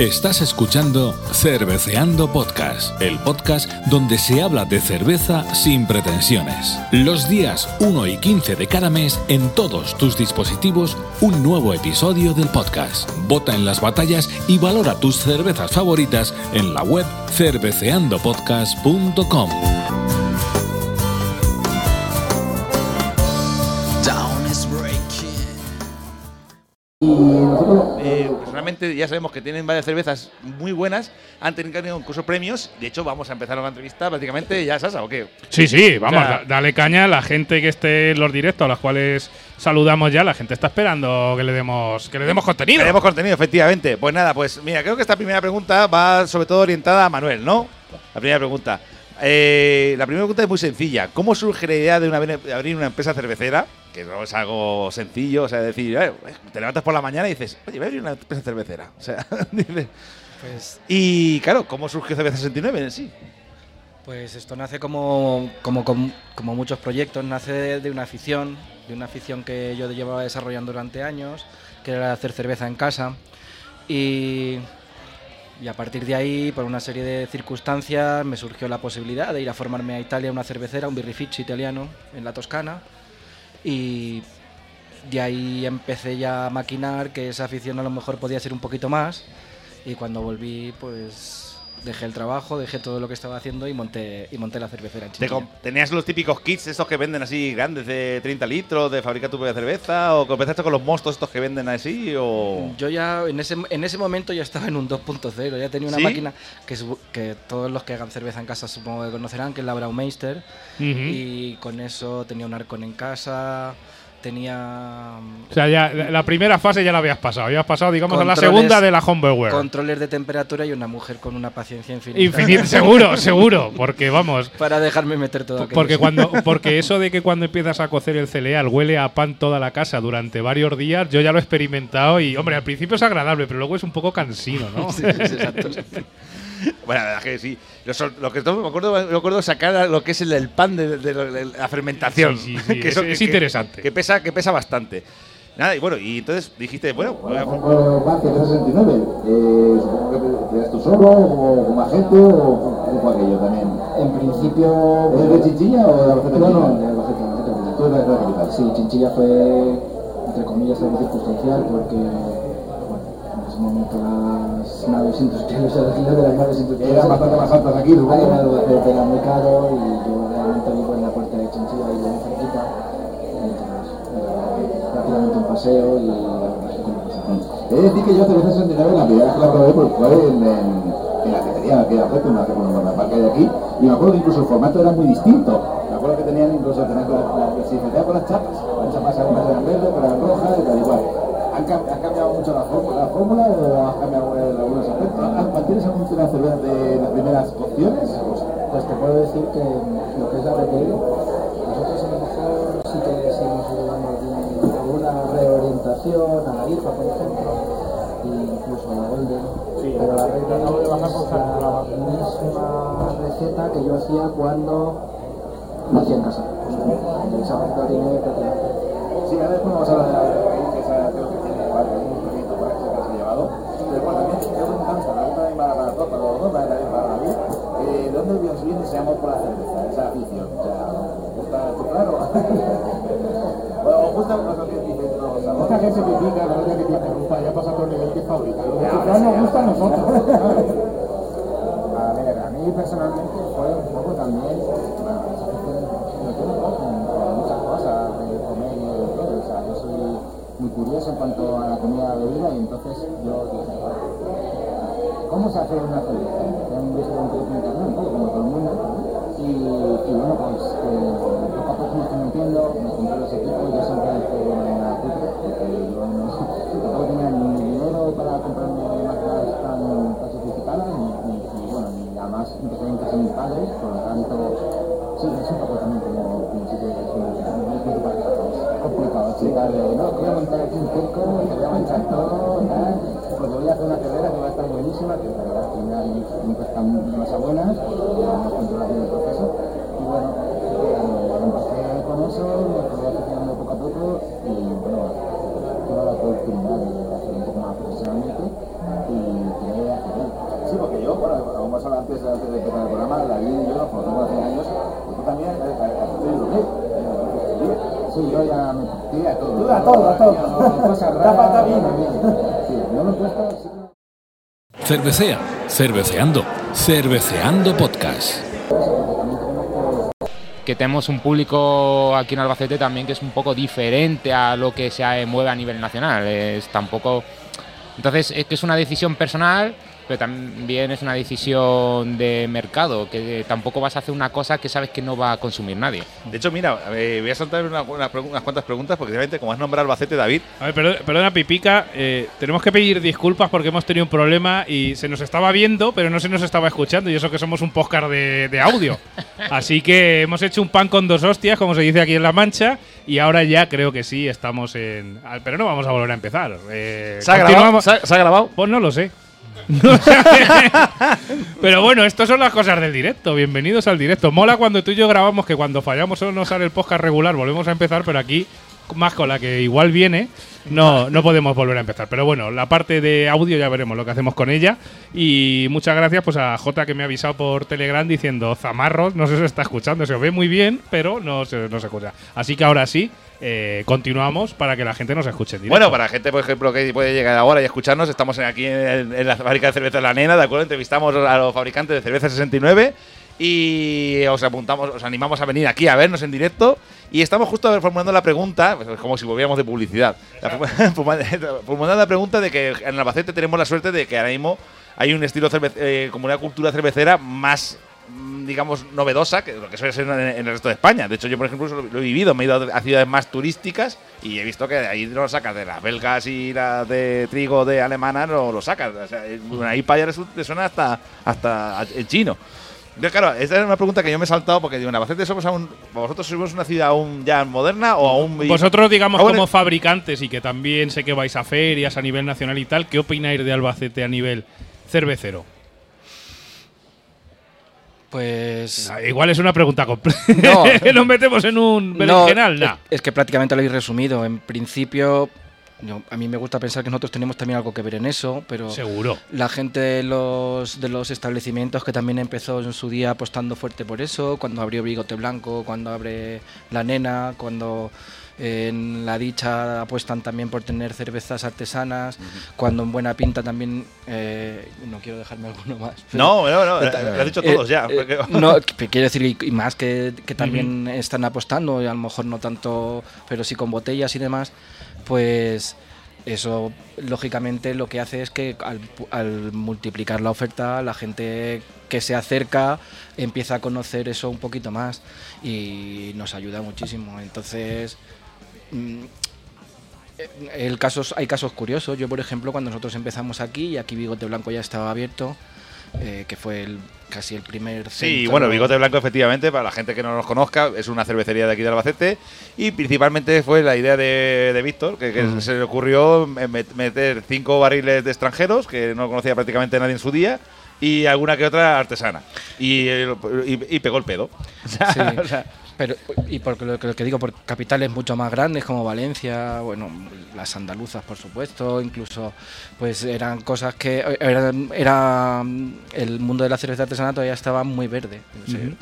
Estás escuchando Cerveceando Podcast, el podcast donde se habla de cerveza sin pretensiones. Los días 1 y 15 de cada mes en todos tus dispositivos un nuevo episodio del podcast. Vota en las batallas y valora tus cervezas favoritas en la web cerveceandopodcast.com. personalmente, ya sabemos que tienen varias cervezas muy buenas, han tenido incluso premios. De hecho, vamos a empezar una entrevista prácticamente ya, Sasa, ¿o qué? Sí, sí, vamos, O sea- da- dale caña a la gente que esté en los directos, a las cuales saludamos ya. La gente está esperando que le demos, que le demos contenido. Tenemos contenido, efectivamente. Pues nada, pues mira, creo que esta primera pregunta va sobre todo orientada a Manuel, ¿no? La primera pregunta. Eh, la primera pregunta es muy sencilla. ¿Cómo surge la idea de, una- de abrir una empresa cervecera? Que no es algo sencillo, o sea, decir, eh, te levantas por la mañana y dices, oye, voy a abrir una empresa cervecera. O sea, dices. Pues, Y claro, ¿cómo surgió Cerveza 69 en sí? pues esto nace como, como, como, como muchos proyectos, nace de, de una afición, de una afición que yo llevaba desarrollando durante años, que era hacer cerveza en casa. Y, y a partir de ahí, por una serie de circunstancias, me surgió la posibilidad de ir a formarme a Italia, una cervecera, un birrificio italiano en la Toscana. Y de ahí empecé ya a maquinar que esa afición a lo mejor podía ser un poquito más. Y cuando volví, pues dejé el trabajo, dejé todo lo que estaba haciendo y monté, y monté la cervecera en Chinchilla. ¿Tenías los típicos kits estos que venden así grandes de 30 litros de fabricar tu propia cerveza? ¿O empezaste con los monstruos estos que venden así? O... Yo ya en ese, en ese momento ya estaba en un 2.0, ya tenía una ¿Sí? máquina que, que todos los que hagan cerveza en casa supongo que conocerán, que es la Braumeister. Ujú. Y con eso tenía un arcón en casa, tenía O sea, ya la primera fase ya la habías pasado. Ya has pasado, digamos, a la segunda de la Homebrewer. controles de temperatura y una mujer con una paciencia infinita. Infinito, seguro, seguro. Porque vamos. Para dejarme meter todo aquello. Porque cuando, porque eso de que cuando empiezas a cocer el cereal huele a pan toda la casa durante varios días, yo ya lo he experimentado y, hombre, al principio es agradable, pero luego es un poco cansino, ¿no? Sí, sí, exacto. Bueno, la verdad que sí. Lo, que todo- me acuerdo, me acuerdo sacar lo que es el, el pan de, de- de la fermentación. Sí, sí, sí, Que es- es interesante. Que, pesa, que pesa bastante. Nada, y bueno, y entonces dijiste, bueno, voy a- Por Banque 369, eh, supongo que tú solo, o como agente, o cómo fue aquello también. En principio. ¿Eres de Chinchilla o de Albacete? No, no, de Albacete, Albacete capital. Tú eres de la capital. Sí, Chinchilla fue, entre comillas, algo circunstancial porque, ese momento las naves industriales, de las naves industriales. Eran bastante más altas aquí, en era muy caro y yo realmente vivo en la puerta de Chinchilla y muy cerquita. Entonces, era prácticamente un paseo y con He de decir que yo Cerveza 69 la primera vez que la probé pues, fue en, en, en la cafetería que era frente, una en la parque de aquí, y me acuerdo que incluso el formato era muy distinto. Me acuerdo que tenían incluso tenían con, la, con las chapas, las chapas algunas eran verdes, otras rojas y tal igual. ¿Han, cam- ha cambiado mucho la fórmula, la fórmula o has cambiado en algunos aspectos? ¿Has- ¿Mantienes algún de las cervezas de las primeras opciones? Pues te puedo decir que lo que es la retail, nosotros a lo mejor sí que sí dando algún- alguna reorientación a la IFA, por ejemplo, e incluso a la Golden, pero la retail es la misma receta que yo hacía cuando hacía en casa. Esa tiene prácticamente Sí, ahora después vamos a hablar de la raíz, que esa creo que tiene vale, un proyecto para eso que se ha llevado. Pero bueno, también te quiero preguntar, esta pregunta también para, para todos, para los dos, para también para David. Eh, ¿De dónde os viene ese amor por la cerveza, esa afición? O sea, ¿os gusta esto claro? Bueno, ¿Os gusta Mucha gente critica, la verdad que te interrumpa, ya pasa por el nivel que. Lo no nos gusta a nosotros. A ver, a mí personalmente fue un poco también, bueno, esa con, muchas cosas de comer y de todo, o sea, yo soy muy curioso en cuanto a la comida bebida y entonces yo dije, ¿cómo se hace una cerveza? Un un poco como todo el mundo, y, y bueno, pues eh, poco a poco me estoy metiendo, me compré los equipos, yo siempre hice una cutre, porque yo no, tampoco tenía ni dinero para comprarme máquinas tan, tan sofisticadas, ni, ni, ni, bueno, ni además empecé en casa de mis padres, por lo tanto, sí, es un poco también como, si te es complicado explicarle, no, voy a montar aquí un circo, te voy a manchar todo, tal, porque voy a hacer una carrera que va a estar buenísima, que Sí, yo ya me tiré a todo. Tú a todo, a todo. Vino. Sí, no me cuesta... Cervecea, cerveceando, cerveceando podcast. que tenemos un público aquí en Albacete también que es un poco diferente a lo que se mueve a nivel nacional. Es tampoco. Entonces, es que es una decisión personal, pero también es una decisión de mercado, que tampoco vas a hacer una cosa que sabes que no va a consumir nadie. De hecho, mira, eh, voy a saltar una- una unas cuantas preguntas porque realmente, como has nombrado Albacete, David, A ver, perdona, perdona, Pipica, eh, tenemos que pedir disculpas porque hemos tenido un problema y se nos estaba viendo, pero no se nos estaba escuchando, y eso que somos un podcast de, de audio. Así que hemos hecho un pan con dos hostias, como se dice aquí en La Mancha, y ahora ya creo que sí, estamos en... ah, Pero no vamos a volver a empezar. Eh, ¿se ha grabado? ¿Se ha, se ha grabado? Pues no lo sé. Pero bueno, estas son las cosas del directo. Bienvenidos al directo. Mola cuando tú y yo grabamos que cuando fallamos solo nos sale el podcast regular, volvemos a empezar, pero aquí, más con la que igual viene, no, no podemos volver a empezar. Pero bueno, la parte de audio ya veremos lo que hacemos con ella. Y muchas gracias pues a Jota que me ha avisado por Telegram diciendo Zamarros, no sé si se está escuchando, se os ve muy bien, pero no se, no se escucha. Así que ahora sí, eh, continuamos para que la gente nos escuche directo. Bueno, para la gente, por ejemplo, que puede llegar ahora y escucharnos, estamos aquí en, en la fábrica de cerveza La Nena, ¿de acuerdo? Entrevistamos a los fabricantes de cerveza 69 y os apuntamos, os animamos a venir aquí a vernos en directo. Y estamos justo formulando la pregunta, pues, como si volviéramos de publicidad, La- formulando la pregunta de que en Albacete tenemos la suerte de que ahora mismo hay un estilo eh, como una cultura cervecera más mm, digamos, novedosa que lo que suele ser en, en el resto de España. De hecho, yo, por ejemplo, lo, lo he vivido. Me he ido a ciudades más turísticas y he visto que ahí no lo sacas de las belgas y las de trigo de alemana, no lo sacas. O sea, ahí para allá te suena hasta, hasta el chino. Yo, claro, esta es una pregunta que yo me he saltado porque digo, en Albacete somos aún, vosotros somos una ciudad aún ya moderna o aún Vosotros, digamos, como fabricantes y que también sé que vais a ferias a nivel nacional y tal, ¿qué opináis de Albacete a nivel cervecero? Pues. Ah, Igual es una pregunta completa. No. Nos metemos en un No, es, es que prácticamente lo habéis resumido. En principio, yo- a mí me gusta pensar que nosotros tenemos también algo que ver en eso, pero Seguro. la gente de los, de los establecimientos que también empezó en su día apostando fuerte por eso, cuando abrió Bigote Blanco, cuando abre La Nena, cuando eh, en La Dicha apuestan también por tener cervezas artesanas, cuando en Buena Pinta también, eh, no quiero dejarme alguno más. pero- No, no, no, lo has dicho todos eh, ya. eh, porque- no, quiero decir, y, y más que, que también están apostando, y a lo mejor no tanto, pero sí con botellas y demás, pues eso lógicamente lo que hace es que al, multiplicar la oferta, la gente que se acerca empieza a conocer eso un poquito más y nos ayuda muchísimo. Entonces, mm, el caso, hay casos curiosos. Yo, por ejemplo, cuando nosotros empezamos aquí, y aquí Bigote Blanco ya estaba abierto, eh, que fue el, casi el primer Sí, bueno, Bigote Blanco, efectivamente, para la gente que no nos conozca, es una cervecería de aquí de Albacete y principalmente fue la idea de, de Víctor, que, que Mm. se le ocurrió me- met- meter cinco barriles de extranjeros, que no conocía prácticamente nadie en su día, y alguna que otra artesana. Y, eh, y- y pegó el pedo. O sea, Sí, o sea, pero, y por lo que, lo que digo, por capitales mucho más grandes como Valencia, bueno, las andaluzas, por supuesto, incluso, pues eran cosas que eran, era el mundo de la cerveza artesana todavía estaba muy verde. Ujú.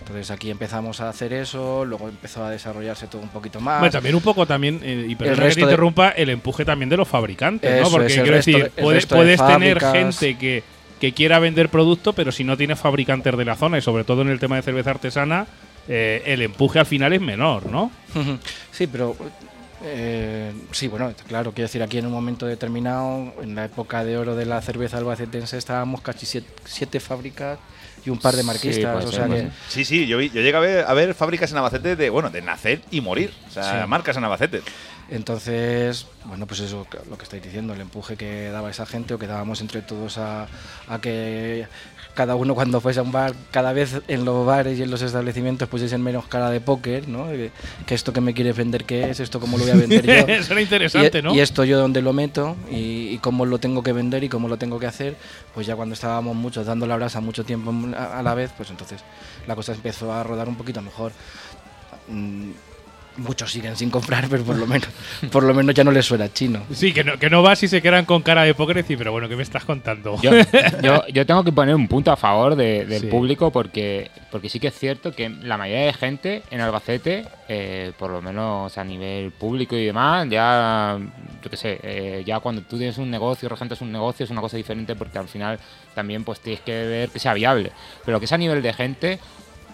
Entonces aquí empezamos a hacer eso, luego empezó a desarrollarse todo un poquito más. Bueno, también un poco también, eh, y perdona que te interrumpa, el empuje también de los fabricantes, ¿no? Porque quiero decir, de- el puede- resto de puedes tener gente que, que quiera vender producto, pero si no tienes fabricantes de la zona, y sobre todo en el tema de cerveza artesana, eh, el empuje al final es menor, ¿no? Sí, pero eh, sí, bueno, claro, quiero decir, aquí en un momento determinado, en la época de oro de la cerveza albacetense, estábamos casi siete, siete fábricas y un par de Sí, marquistas. puede o sea que, sí, sí, yo, vi- yo llegué a ver, a ver fábricas en Albacete de, bueno, de nacer y morir. O sea, Sí. marcas en Albacete. entonces, bueno, pues eso, lo que estáis diciendo, el empuje que daba esa gente o que dábamos entre todos a, a que cada uno cuando fuese a un bar, cada vez en los bares y en los establecimientos pusiesen menos cara de póker, ¿no? Que, esto que me quieres vender, ¿qué es? ¿Esto cómo lo voy a vender yo? Eso era interesante, y, ¿no? y esto yo dónde lo meto y, y cómo lo tengo que vender y cómo lo tengo que hacer, pues ya cuando estábamos muchos dando la brasa mucho tiempo a, a la vez, pues entonces la cosa empezó a rodar un poquito mejor. Mm, muchos siguen sin comprar, pero por lo menos, por lo menos ya no les suena chino. Sí, que no, que no vas y se quedan con cara de decir, pero bueno, ¿qué me estás contando? Yo, yo, yo tengo que poner un punto a favor de- del Sí. público porque, porque sí que es cierto que la mayoría de gente en Albacete, eh, por lo menos a nivel público y demás, ya, yo qué sé, eh, ya cuando tú tienes un negocio, regentas un negocio, es una cosa diferente porque al final también pues tienes que ver que sea viable. Pero que es a nivel de gente,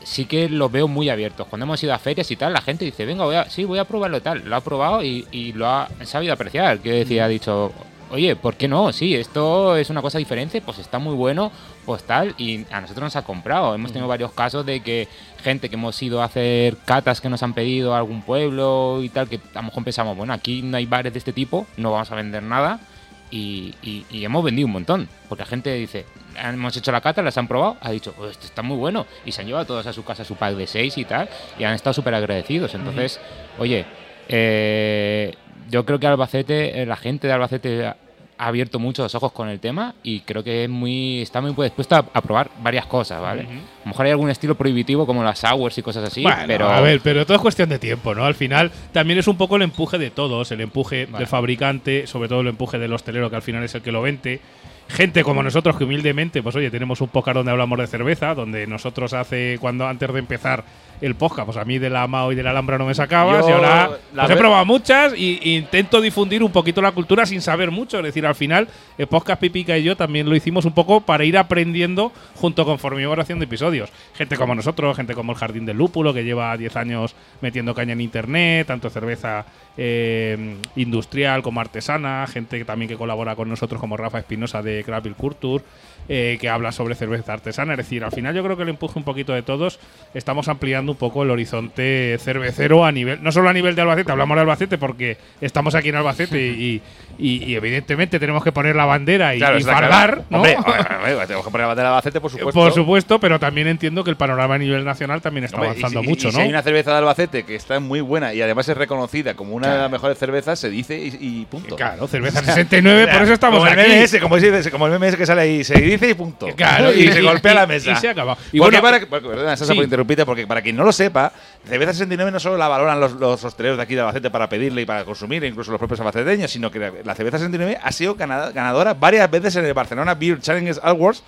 sí que los veo muy abiertos. Cuando hemos ido a ferias y tal, la gente dice, venga, voy a, sí, voy a probarlo y tal. Lo ha probado y, y lo ha sabido apreciar. Que decía, ha dicho, oye, ¿por qué no? Sí, esto es una cosa diferente, pues está muy bueno, pues tal. Y a nosotros nos ha comprado. Hemos tenido varios casos de que gente que hemos ido a hacer catas que nos han pedido a algún pueblo y tal, que a lo mejor pensamos, bueno, aquí no hay bares de este tipo, no vamos a vender nada. Y, y- y hemos vendido un montón. Porque la gente dice, hemos hecho la cata, las han probado, ha dicho, "Oh, esto está muy bueno. Y se han llevado todos a su casa su pack de seis y tal. Y han estado súper agradecidos. Entonces, oye, eh, yo creo que Albacete, eh, la gente de Albacete ha abierto mucho los ojos con el tema y creo que es muy está muy dispuesto a, probar varias cosas, ¿vale? A lo mejor hay algún estilo prohibitivo como las sours y cosas así, Bueno, pero a ver, pero todo es cuestión de tiempo, ¿no? Al final también es un poco el empuje de todos, el empuje Vale. del fabricante, sobre todo el empuje del hostelero que al final es el que lo vende. Gente como nosotros que humildemente, pues oye, tenemos un podcast donde hablamos de cerveza, donde nosotros hace cuando antes de empezar el podcast, pues a mí de la Mao y de la Alhambra no me sacabas Yo, y ahora la pues he probado muchas y, y intento difundir un poquito la cultura sin saber mucho, es decir, al final el podcast Pipica y yo también lo hicimos un poco para ir aprendiendo junto conforme íbamos haciendo episodios. Gente como nosotros, gente como el Jardín del Lúpulo, que lleva 10 años metiendo caña en internet, tanto cerveza eh, industrial como artesana, gente que también que colabora con nosotros como Rafa Espinosa de Craft Culture, eh, que habla sobre cerveza artesana. Es decir, al final yo creo que el empuje un poquito de todos, estamos ampliando un poco el horizonte cervecero a nivel, no solo a nivel de Albacete, hablamos de Albacete porque estamos aquí en Albacete y, y- y evidentemente tenemos que poner la bandera y, Claro, y está fardar, claro. ¿no? Hombre, hombre, tenemos que poner la bandera de Albacete, por supuesto. Por supuesto, pero también entiendo que el panorama a nivel nacional también está Hombre, avanzando si- mucho, si ¿no? hay una cerveza de Albacete que está muy buena y además es reconocida como una de las mejores cervezas, se dice y, punto. Claro, cerveza 69, por eso estamos como aquí. El MMS, como, dice- como el MMS que sale ahí, se dice y punto. Claro, y, se golpea la mesa. Y se acaba. Y porque bueno, para, porque- perdona, Sasa, sí. por interrumpirte, porque para quien no lo sepa, cerveza 69 no solo la valoran los, los hosteleros de aquí de Albacete para pedirle y para consumir, e incluso los propios albaceteños, sino que la, la cerveza 69 ha sido ganadora varias veces en el Barcelona Beer Challenge Awards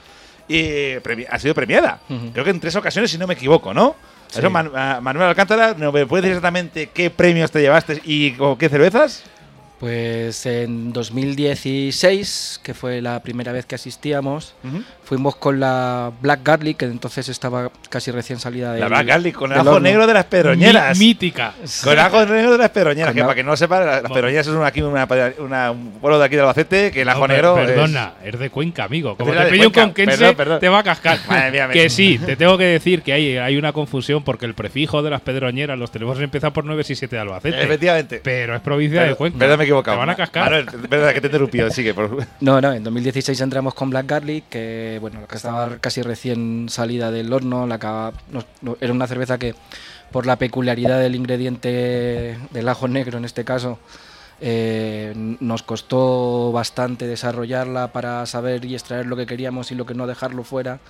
y ha sido premiada. Ujú. Creo que en tres ocasiones, si no me equivoco, ¿no? Eso, Man- Manuel Alcántara, ¿no ¿me puedes decir exactamente qué premios te llevaste y con qué cervezas? Pues en 2016, que fue la primera vez que asistíamos, fuimos con la Black Garlic, que entonces estaba casi recién salida de La Black Garlic con el ajo horno. negro de las pedroñeras. Mi- mítica. Con el ajo negro de las pedroñeras, Con que la- para que no lo sepa, la- las pedroñeras es una, aquí una, una- un pueblo de aquí de Albacete, que el ajo No, negro Perdona, es de Cuenca, amigo. Como te de pillo un Cuenca. conquense, Perdón, perdón. te va a cascar. Madre mía, me- que sí, te tengo que decir que hay, hay una confusión porque el prefijo de las pedroñeras los tenemos empieza por 9 y 7 de Albacete. Efectivamente. Pero es provincia de Perdón, Cuenca. Me van a cascar. Verdad que te he interrumpido, sigue. Por... No, no, en 2016 entramos con Black Garlic, que bueno, que estaba casi recién salida del horno, la acaba- no- era una cerveza que por la peculiaridad del ingrediente del ajo negro en este caso, eh, nos costó bastante desarrollarla para saber y extraer lo que queríamos y lo que no dejarlo fuera.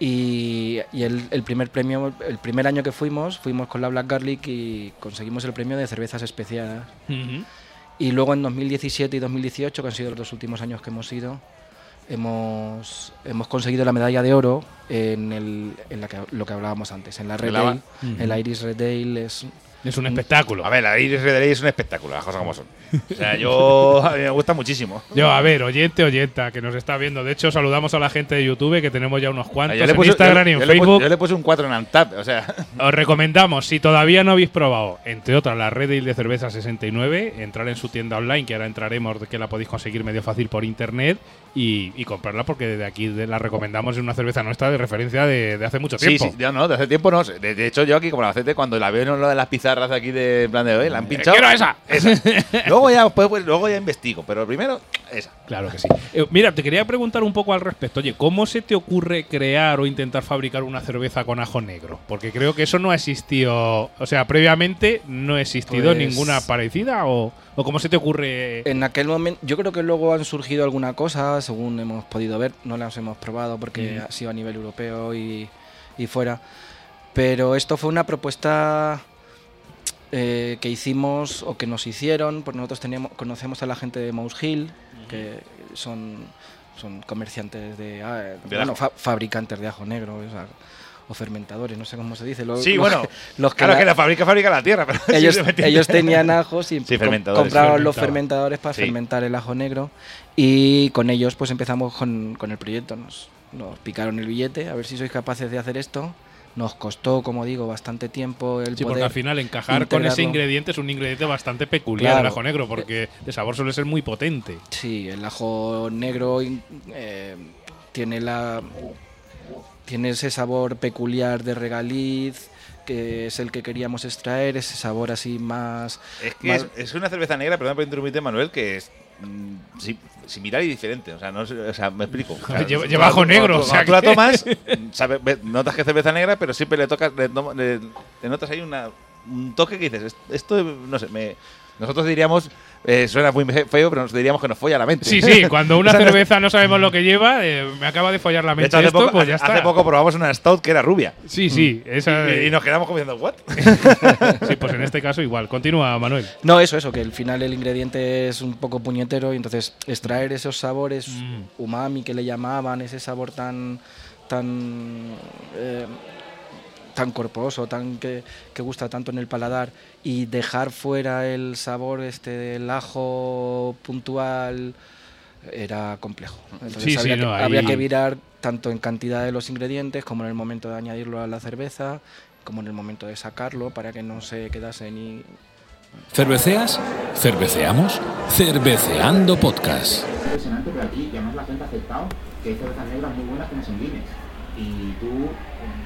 Y, y el, el primer premio, el primer año que fuimos, fuimos con la Black Garlic y conseguimos el premio de cervezas especiales. Y luego en 2017 y 2018, que han sido los dos últimos años que hemos ido, hemos, hemos conseguido la medalla de oro en, el, en la que, lo que hablábamos antes, en la Red En la ba- Ale. El Iris Red Ale es... Es un espectáculo. A ver, la Iris Red es un espectáculo, las cosas como son. O sea, yo. A mí me gusta muchísimo. Yo, a ver, oyente, oyenta, que nos está viendo. De hecho, saludamos a la gente de YouTube, que tenemos ya unos cuantos Yo le en puse- Instagram yo- y en yo le puse- Facebook. yo le puse un 4 en Antap, o sea. Os recomendamos, si todavía no habéis probado, entre otras, la Red de Cerveza 69, entrar en su tienda online, que ahora entraremos, que la podéis conseguir medio fácil por internet, y, y comprarla porque desde aquí la recomendamos. Es una cerveza nuestra de referencia de, de hace mucho tiempo. sí, ya no, de hace tiempo no. De, de hecho, yo aquí, como la Albacete, cuando la veo en lo de las pizarras de aquí de plan de hoy, la han pinchado. quiero esa. luego, ya, pues, pues, luego ya investigo, pero primero, esa. Claro que sí. Eh, mira, te quería preguntar un poco al respecto. Oye, ¿cómo se te ocurre crear o intentar fabricar una cerveza con ajo negro? Porque creo que eso no ha existido, o sea, previamente no ha existido Pues- ninguna parecida o, o cómo se te ocurre. En aquel momento, yo creo que luego han surgido alguna cosa, según hemos podido ver, no las hemos probado porque Ujú. ha sido a nivel europeo y, y fuera. Pero esto fue una propuesta eh, que hicimos o que nos hicieron, pues nosotros teníamos, conocemos a la gente de Mouse Hill, que son, son comerciantes de, ah, De bueno, fa- fabricantes de ajo negro, o, sea, o fermentadores, no sé cómo se dice. Los- Sí, los bueno, los que claro la- que la fábrica fabrica la tierra, pero ellos, tenían ajos y Sí, com- fermentadores. compraron los fermentadores para Sí. fermentar el ajo negro y con ellos pues empezamos con, con el proyecto. Nos, nos picaron el billete, a ver si sois capaces de hacer esto. Nos costó, como digo, bastante tiempo el Sí, porque al final encajar con ese ingrediente es un ingrediente bastante peculiar, Claro. el ajo negro, porque de sabor suele ser muy potente. Sí, el ajo negro eh, tiene la tiene ese sabor peculiar de regaliz que es el que queríamos extraer, ese sabor así más Es que más- es, es una cerveza negra, perdón por interrumpirte, Manuel, que es mm, si- similar y diferente. O sea, no, sé- o sea me explico. O sea, Lleva- lleva ajo negro, o sea tú la tomas, sabe- notas que es cerveza negra, pero siempre le tocas, le, tomo- le- le notas ahí una, un toque que dices, "Est- esto, no sé, me, nosotros diríamos, eh, suena muy feo, pero nos diríamos que nos folla la mente. Sí, sí, cuando una cerveza no sabemos lo que lleva, eh, me acaba de follar la De mente hecho, hace, esto, poco, pues hace- ya está. hace poco probamos una stout que era rubia. Sí, sí, esa, Y, y nos quedamos comiendo, ¿what? sí, pues en este caso igual. Continúa, Manuel. No, eso, eso, que al final el ingrediente es un poco puñetero y entonces extraer esos sabores Mm. umami que le llamaban, ese sabor tan tan eh, tan corposo, tan que, que gusta tanto en el paladar y dejar fuera el sabor este del ajo puntual era complejo. Entonces Sí, sí, habría, no, que, ahí- habría que virar tanto en cantidad de los ingredientes como en el momento de añadirlo a la cerveza, como en el momento de sacarlo para que no se quedase ni ¿Cerveceas? ¿Cerveceamos? Cerveceando Podcast. impresionante, pero aquí además la gente ha aceptado que hay cervezas negras muy buenas que no son. Y tú,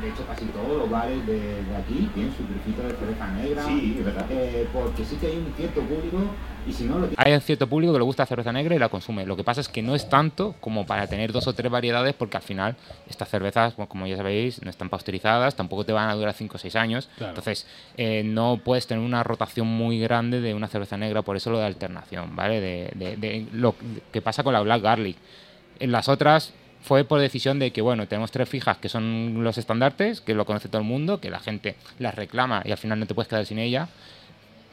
de hecho, casi todos los bares de, de aquí tienen su tricito de cerveza negra. Sí, es verdad. eh, porque sí que hay un cierto público y si no lo Hay un cierto público que le gusta la cerveza negra y la consume. Lo que pasa es que no es tanto como para tener dos o tres variedades, porque al final estas cervezas, como ya sabéis, no están pasteurizadas, tampoco te van a durar 5 o 6 años. Claro. Entonces, eh, no puedes tener una rotación muy grande de una cerveza negra, por eso lo de alternación, ¿vale? De, de- de lo que pasa con la Black Garlic. En las otras fue por decisión de que, bueno, tenemos tres fijas que son los estandartes, que lo conoce todo el mundo, que la gente las reclama y al final no te puedes quedar sin ella.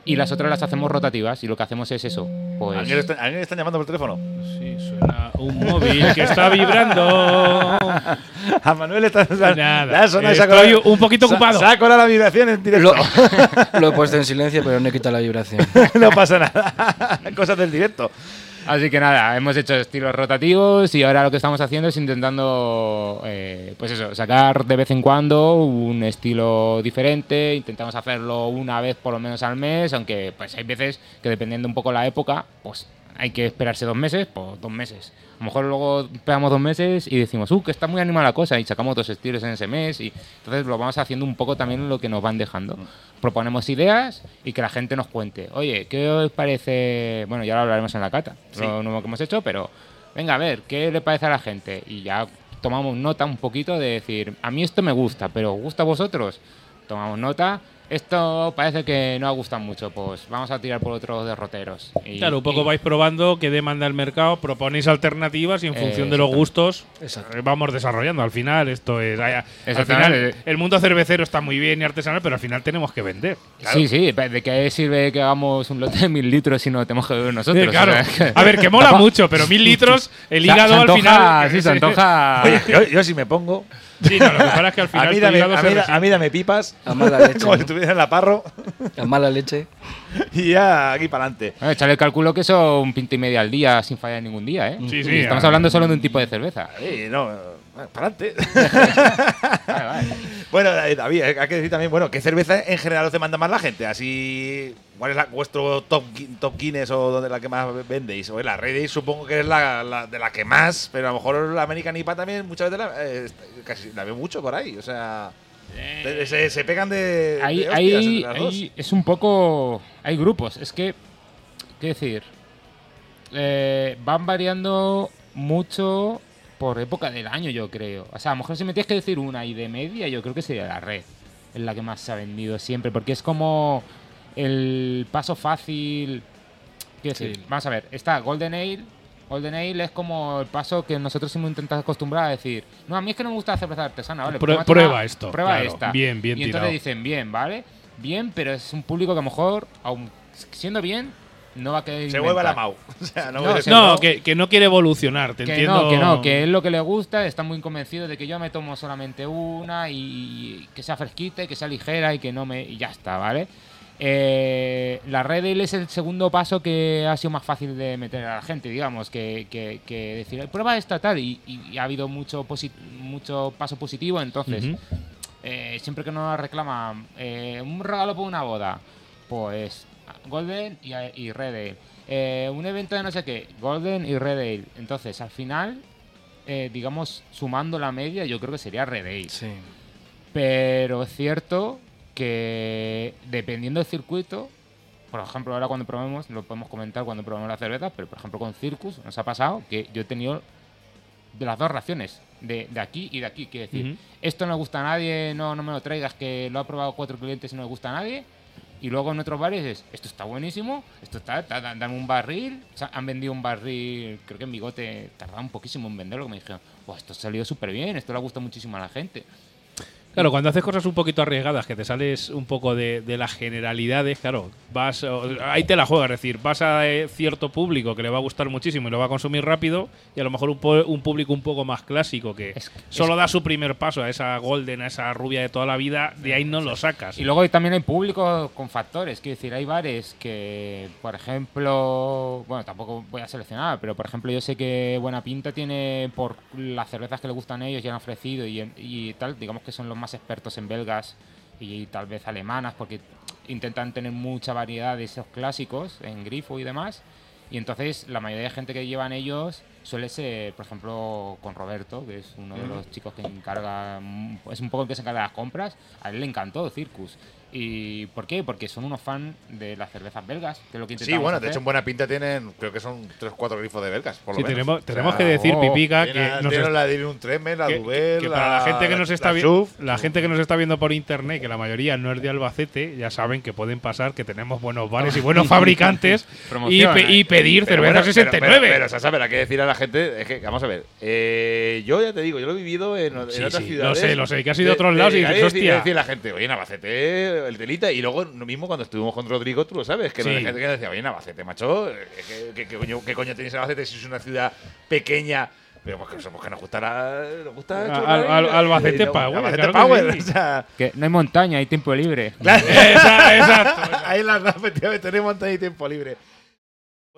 Y las otras las hacemos rotativas y lo que hacemos es eso. Pues ¿Alguien, está, ¿Alguien está llamando por teléfono? Sí, suena un móvil que está vibrando. A Manuel está. Nada, la zona estoy un poquito ocupado. Saco la vibración en directo. Lo he puesto en silencio, pero no he quitado la vibración. no pasa nada. Cosas del directo. Así que nada, hemos hecho estilos rotativos y ahora lo que estamos haciendo es intentando, eh, pues eso, sacar de vez en cuando un estilo diferente. Intentamos hacerlo una vez por lo menos al mes, aunque pues hay veces que dependiendo un poco la época, pues hay que esperarse dos meses, pues dos meses. A lo mejor luego esperamos dos meses y decimos, uh, que está muy animada la cosa y sacamos dos estilos en ese mes y entonces lo vamos haciendo un poco también lo que nos van dejando. Proponemos ideas y que la gente nos cuente, oye, ¿qué os parece? Bueno, ya lo hablaremos en la cata, lo nuevo que hemos hecho, pero venga, a ver, ¿qué le parece a la gente? Y ya tomamos nota un poquito de decir, a mí esto me gusta, pero ¿os gusta a vosotros? Tomamos nota. Esto parece que no ha gustado mucho, pues vamos a tirar por otros derroteros. Y- Claro, un poco y- vais probando qué demanda el mercado, proponéis alternativas y en Eh, función de los gustos Exacto. eh, vamos desarrollando. Al final, esto es. Al final, el mundo cervecero está muy bien y artesanal, pero al final tenemos que vender. Sí, sí, ¿de qué sirve que hagamos un lote de mil litros si no lo tenemos que beber nosotros? Eh, claro. O sea, A ver, que mola mucho, pero mil litros, el Se- hígado se al antoja- final. Sí, se antoja. Oye, yo, yo si me pongo. Sí, no, lo que pasa es que al A final mí, tu dame, a, mí, a mí dame pipas. A mala leche. como ¿no? si estuviera en la parro. A mala leche. Y ya aquí para adelante. Bueno, echarle el cálculo que son un pinto y media al día sin fallar ningún día, ¿eh? Sí, Y sí, Estamos a- hablando solo de un tipo de cerveza. Eh, no, para adelante. Vale, vale. bueno, eh, David, eh, hay que decir también, bueno, ¿qué cerveza en general os demanda más la gente? Así, ¿cuál es la- vuestro top, top Guinness o donde la que más vendéis? O la Red supongo que es la, la- de la que más, pero a lo mejor la American IPA también muchas veces la, eh, casi la veo mucho por ahí. O sea, se, se pegan de, Ahí, de es un poco. Hay grupos. Es que. ¿Qué decir? Eh, van variando mucho por época del año, yo creo. O sea, a lo mejor si me tienes que decir una y de media, yo creo que sería la red. Es la que más se ha vendido siempre. Porque es como el paso fácil. Quiero decir, vamos a ver, está Golden Ale. Golden Ale es como el paso que nosotros hemos intentado acostumbrar a decir, no, a mí es que no me gusta la cerveza artesana, ¿vale? Prue- prueba una- esto, Prueba claro. esta. Bien, bien Y entonces tirado. dicen, bien, ¿vale? bien, pero es un público que a lo mejor, aun siendo bien, no va a querer Se vuelve a la. Mau. O sea, no, No, No, que, que no quiere evolucionar, te Que entiendo. no, que no, que es lo que le gusta, está muy convencido de que yo me tomo solamente una y, y que sea fresquita y que sea ligera y que no me... y ya está, ¿vale? Eh, la Red Ale es el segundo paso que ha sido más fácil de meter a la gente, digamos, que, que- que decir, prueba esta tal, y, y- y ha habido mucho, mucho paso positivo, entonces, eh, siempre que nos reclaman eh, un regalo por una boda, pues Golden y, y Red Ale. Eh, un evento de no sé qué, Golden y Red Ale. Entonces, al final, eh, digamos, sumando la media, yo creo que sería Red Ale. Sí. Pero es cierto que dependiendo del circuito, por ejemplo, ahora cuando probemos, lo podemos comentar cuando probemos la cerveza, pero por ejemplo con Circus nos ha pasado que yo he tenido de las dos raciones, de, de aquí y de aquí. Quiero decir, esto no le gusta a nadie, no, no me lo traigas, que lo ha probado cuatro clientes y no le gusta a nadie. Y luego en otros bares es, esto está buenísimo, esto está, da- dame un barril. O sea, han vendido un barril, creo que en Bigote tardaba un poquísimo en venderlo, que me dijeron, "Buah, esto ha salido súper bien, esto le gusta muchísimo a la gente. Claro, cuando haces cosas un poquito arriesgadas, que te sales un poco de, de las generalidades, claro, vas ahí te la juegas, es decir, vas a eh, cierto público que le va a gustar muchísimo y lo va a consumir rápido, y a lo mejor un, un público un poco más clásico que Es- solo da su primer paso a esa golden, a esa rubia de toda la vida, de ahí no lo sacas. Y luego también hay público con factores, quiero decir, hay bares que, por ejemplo, bueno, tampoco voy a seleccionar, pero por ejemplo yo sé que Buena Pinta tiene, por las cervezas que le gustan a ellos y han ofrecido y, y tal, digamos que son los más expertos en belgas y tal vez alemanas, porque intentan tener mucha variedad de esos clásicos en grifo y demás. Y entonces la mayoría de gente que llevan ellos suele ser, por ejemplo, con Roberto, que es uno de los chicos que encarga, es un poco el que se encarga de las compras, a él le encantó Circus. ¿Y por qué? Porque son unos fans de las cervezas belgas, que es lo que Sí, bueno, de hecho en buena pinta tienen, creo que son 3 o 4 grifos de belgas, por lo Sí, menos. tenemos, O sea, tenemos que decir, oh, Pipica, que tienen, nos tienen la Divin Tremens, la que, Dubel, que para la gente que nos está la viendo la gente que nos está viendo por internet que la mayoría no es de Albacete ya saben que pueden pasar que tenemos buenos bares y buenos fabricantes y, pe- ¿eh? y pedir cerveza bueno, 69 Pero, pero, pero, Sasa, pero hay que decir a la gente, es que, vamos a ver, eh, yo ya te digo, yo lo he vivido en, en Sí, otras sí, ciudades. lo sé, lo sé, que has ido a otros lados y dices, hay que hostia. decir a la gente, oye, en Albacete, el telita, y luego lo mismo cuando estuvimos con Rodrigo, tú lo sabes, que Sí. la gente que decía, oye, en Albacete, macho, eh, ¿qué, qué- qué coño, qué coño tenéis en Albacete si es una ciudad pequeña? Pero pues que somos que nos gusta la, nos gusta Al- churrar y- al- Albacete no- Power, Albacete claro que Power, sí. o sea, Que no hay montaña, hay tiempo libre. Esa- exacto. ahí en la efectivamente tenemos montaña y tiempo libre.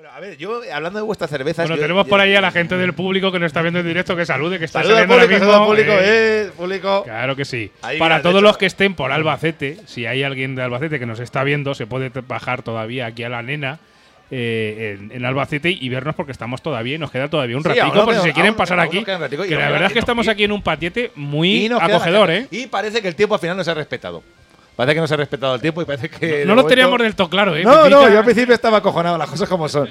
Bueno, a ver, yo hablando de vuestras cervezas. Bueno, yo- tenemos yo- por ahí a la gente del público que nos está viendo en directo que salude, que está saliendo ahora público, mismo. público, eh, eh, público. Claro que sí. Ahí, Para mira, todos los que estén por Albacete, si hay alguien de Albacete que nos está viendo, se puede bajar todavía aquí a la nena eh, en, en Albacete y vernos porque estamos todavía y nos queda todavía un Sí, aún por si se quieren aún- pasar aún aquí. ratico Que la verdad es que estamos aquí en un patiete muy acogedor, ¿eh? Y parece que el tiempo al final no se ha respetado. Parece que no se ha respetado el tiempo y parece que. No de lo momento- teníamos del todo claro, ¿eh? No, no, yo al principio estaba acojonado, las cosas como son.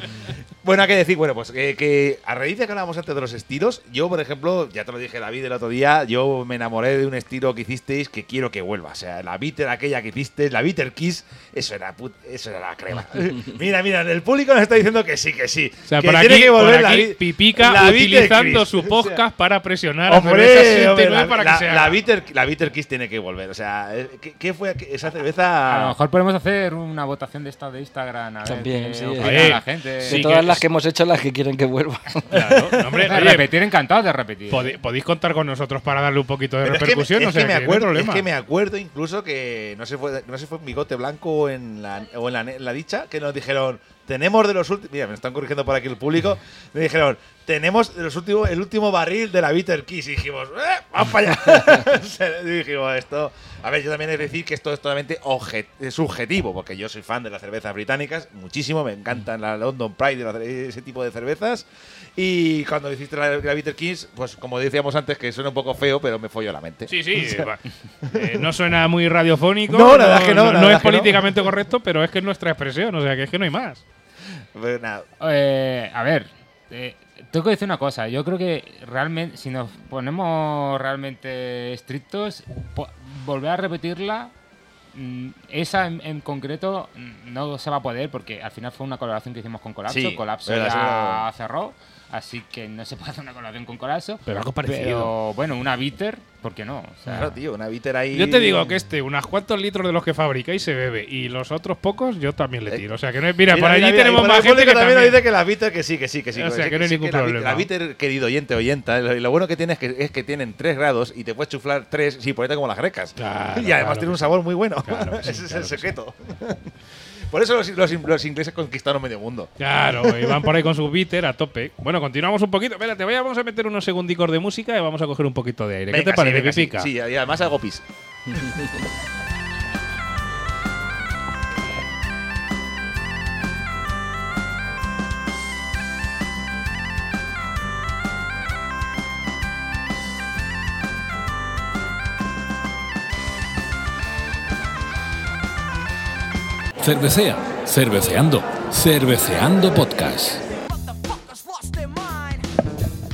Bueno, hay que decir, bueno, pues que, que a raíz de que hablábamos antes de los estilos, yo, por ejemplo, ya te lo dije David el otro día, yo me enamoré de un estilo que hicisteis que quiero que vuelva. O sea, la bitter aquella que hicisteis, la bitter kiss, eso era, put- eso era la crema. mira, mira, el público nos está diciendo que sí, que sí. O sea, que por tiene aquí, que volver por la aquí Pipica la utilizando kiss. su O sea, podcast para presionar a Cerveza Hombre, 69 hombre, la, para que la- se la bitter, la bitter kiss tiene que volver. O sea, eh, ¿qué, qué fue esa A lo cerveza? mejor podemos hacer una votación de esta de Instagram. A ver También, sí, opina eh. la gente. De todas que las es- que hemos hecho, las que quieren que vuelva. Claro, no, hombre, De oye, repetir, encantado de repetir. pode- podéis contar con nosotros para darle un poquito de Pero es que, me- repercusión, es o sea, que me no acuerdo, es que me acuerdo incluso que no sé fue, no sé si fue en Bigote Blanco o en la, o en la, en la dicha que nos dijeron tenemos de los últimos mira me están corrigiendo por aquí el público me dijeron tenemos de los últimos el último barril de la Bitter Kiss y dijimos "Eh, vamos para allá y dijimos esto a ver yo también he de decir que esto es totalmente subjetivo porque yo soy fan de las cervezas británicas muchísimo me encantan la London Pride y ese tipo de cervezas y cuando hiciste la, la Bitter Kiss pues como decíamos antes que suena un poco feo pero me folló la mente Sí, sí. Eh, no suena muy radiofónico. No, la verdad es que no, No, verdad es que no. políticamente correcto, pero es que es nuestra expresión. O sea, que es que no hay más. Pero nada, Eh, a ver, eh, tengo que decir una cosa. Yo creo que realmente, si nos ponemos realmente estrictos, volver a repetirla, mm, esa en, en concreto mm, no se va a poder porque al final fue una colaboración que hicimos con Colapso. Sí, Colapso ya cerró. Así que no se puede hacer una colaboración con Colasso. Pero algo parecido. Pero bueno, una bitter, ¿por qué no? O sea, Claro, tío, una bitter ahí. Yo te digo que este, unos cuantos litros de los que fabrica y se bebe. Y los otros pocos, yo también le tiro. O sea, que no es. Mira, por allí mira, tenemos más el gente que también nos también. dice que la bitter que sí, que sí, que sí. O que sea, sí, que no hay ningún la problema. La bitter, querido oyente, oyenta, lo, y lo bueno que tiene es que, es que tienen 3 grados y te puedes chuflar 3 sin ponerte como las grecas. Claro, y además claro tiene que un sabor muy bueno. Claro que sí, Ese es el que sí. secreto. Por eso los, los- los ingleses conquistaron medio mundo. Claro, y van por ahí con su bitter a tope. Bueno, continuamos un poquito. Espérate, voy a- vamos a meter unos segundicos de música y vamos a coger un poquito de aire. ¿Qué Venga, te sí, parece, venga, sí, Pipica? Sí, y además hago pis. Cervecea, cerveceando, cerveceando podcast.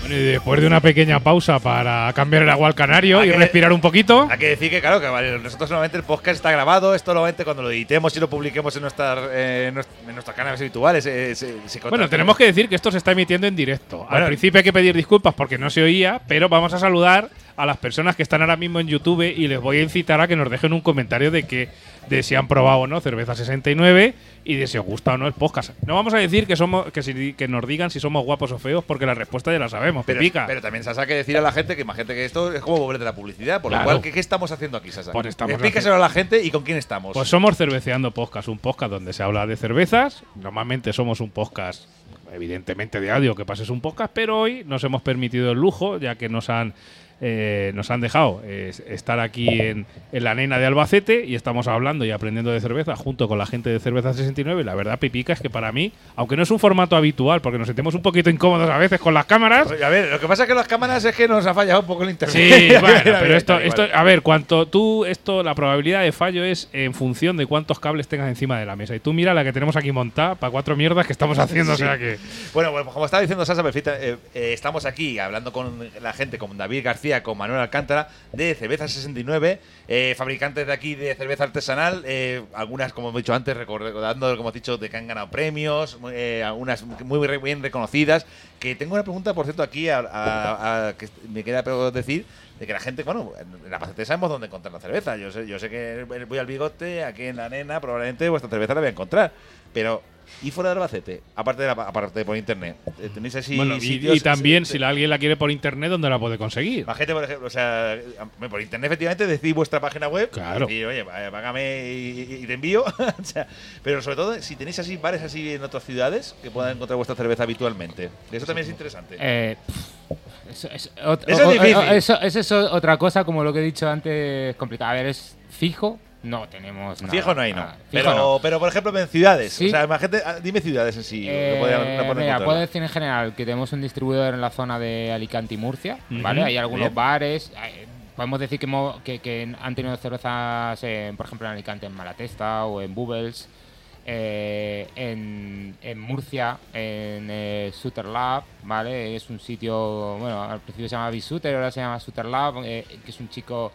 Bueno, y después de una pequeña pausa para cambiar el agua al canario ¿A y respirar un poquito. Hay que decir que, claro, que vale, nosotros normalmente el podcast está grabado, esto normalmente cuando lo editemos y lo publiquemos en, nuestra, eh, en nues- en nuestros canales habituales. eh, se- se Bueno, contrata- tenemos que decir que esto se está emitiendo en directo. Al Bueno. principio hay que pedir disculpas porque no se oía, pero vamos a saludar a las personas que están ahora mismo en YouTube y les voy a incitar a que nos dejen un comentario de que de si han probado o no cerveza 69 y de si os gusta o no el podcast. No vamos a decir que somos que, si- que nos digan si somos guapos o feos porque la respuesta ya la sabemos. Pero, Pipica. pero también Sasa hay que decir a la gente que imagínate que esto es como volver de la publicidad, por Claro. lo cual, ¿qué, qué estamos haciendo aquí, Sasa? Pues Explícaselo a la gente y con quién estamos. Pues somos Cerveceando Podcast, un podcast donde se habla de cervezas. Normalmente somos un podcast, evidentemente de audio, que pases un podcast, pero hoy nos hemos permitido el lujo, ya que nos han, eh, nos han dejado eh, estar aquí en, en la nena de Albacete y estamos hablando y aprendiendo de cerveza junto con la gente de Cerveza 69. Y la verdad, Pipica, es que para mí, aunque no es un formato habitual, porque nos sentimos un poquito incómodos a veces con las cámaras, Pues, a ver, lo que pasa es que las cámaras es que nos ha fallado un poco el internet. Sí, bueno, pero esto, esto, a ver, cuanto tú, esto, la probabilidad de fallo es en función de cuántos cables tengas encima de la mesa. Y tú mira la que tenemos aquí montada para cuatro mierdas que estamos haciendo, Sí. o sea que. Bueno, bueno, como estaba diciendo Sasa, perfecta, eh, eh, estamos aquí hablando con la gente, con David García, con Manuel Alcántara, de Cerveza 69, eh, fabricantes de aquí de cerveza artesanal, eh, algunas, como hemos dicho antes, recor- recordando, como hemos dicho, de que han ganado premios, eh, algunas muy bien reconocidas. Que tengo una pregunta, por cierto, aquí a, que me queda decir. De que la gente, bueno, en la Pacete sabemos dónde encontrar la cerveza. Yo sé, yo sé que voy al bigote, aquí en la nena, probablemente vuestra cerveza la voy a encontrar. Pero, ¿y fuera de Albacete? Aparte de, la, aparte de por internet. eh, ¿Tenéis así bueno, y, sitios? y también, si la- alguien la quiere por internet, ¿dónde la puede conseguir? La gente, por ejemplo, o sea, eh, por internet, efectivamente, decís vuestra página web. Claro. Y, oye, págame y, y te envío. O sea, pero sobre todo, si tenéis así bares así en otras ciudades que puedan encontrar vuestra cerveza habitualmente. Eso también es interesante. Eh, eso, es ot- Eso es o-. Eso, eso es otra cosa, como lo que he dicho antes, es complicado. A ver, es fijo, no tenemos nada. Fijo no hay, no. Pero, no. pero, por ejemplo, en ciudades. Sí. O sea, imagínate, ah, dime ciudades en sí. Eh, mira, puedo decir en general que tenemos un distribuidor en la zona de Alicante y Murcia, ¿vale? Hay algunos bien. bares. Podemos decir que, hemos- que, que han tenido cervezas, eh, por ejemplo, en Alicante, en Malatesta o en Bubbles. eh, en, en Murcia, en eh, Sutter Lab, ¿vale? Es un sitio, bueno, al principio se llama Bisuter, ahora se llama Sutter Lab, eh, que es un chico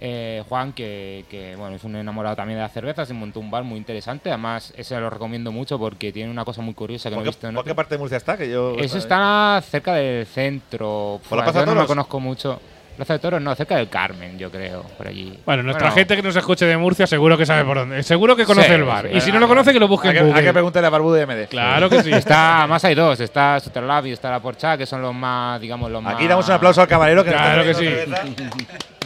eh, Juan, que, que, bueno, es un enamorado también de la cerveza, se montó un bar muy interesante. Además, ese lo recomiendo mucho porque tiene una cosa muy curiosa que no ¿Por he visto en por qué parte de Murcia está? Que yo, Eso está cerca del centro. ¿Por la Pues Plaza yo no lo Toros? conozco mucho. Plaza de Toros, no, cerca del Carmen, yo creo, por allí. Bueno, nuestra gente que nos escuche de Murcia seguro que sabe por dónde. Seguro que conoce Sí, el bar. sí. y si no lo conoce, que lo busque Hay que, hay que preguntarle a Barbudo y MD. Claro que sí. Está, más hay dos, está Suterlab y está la Porcha, que son los más, digamos, los más... Aquí damos un aplauso al camarero que nos Claro está que sí.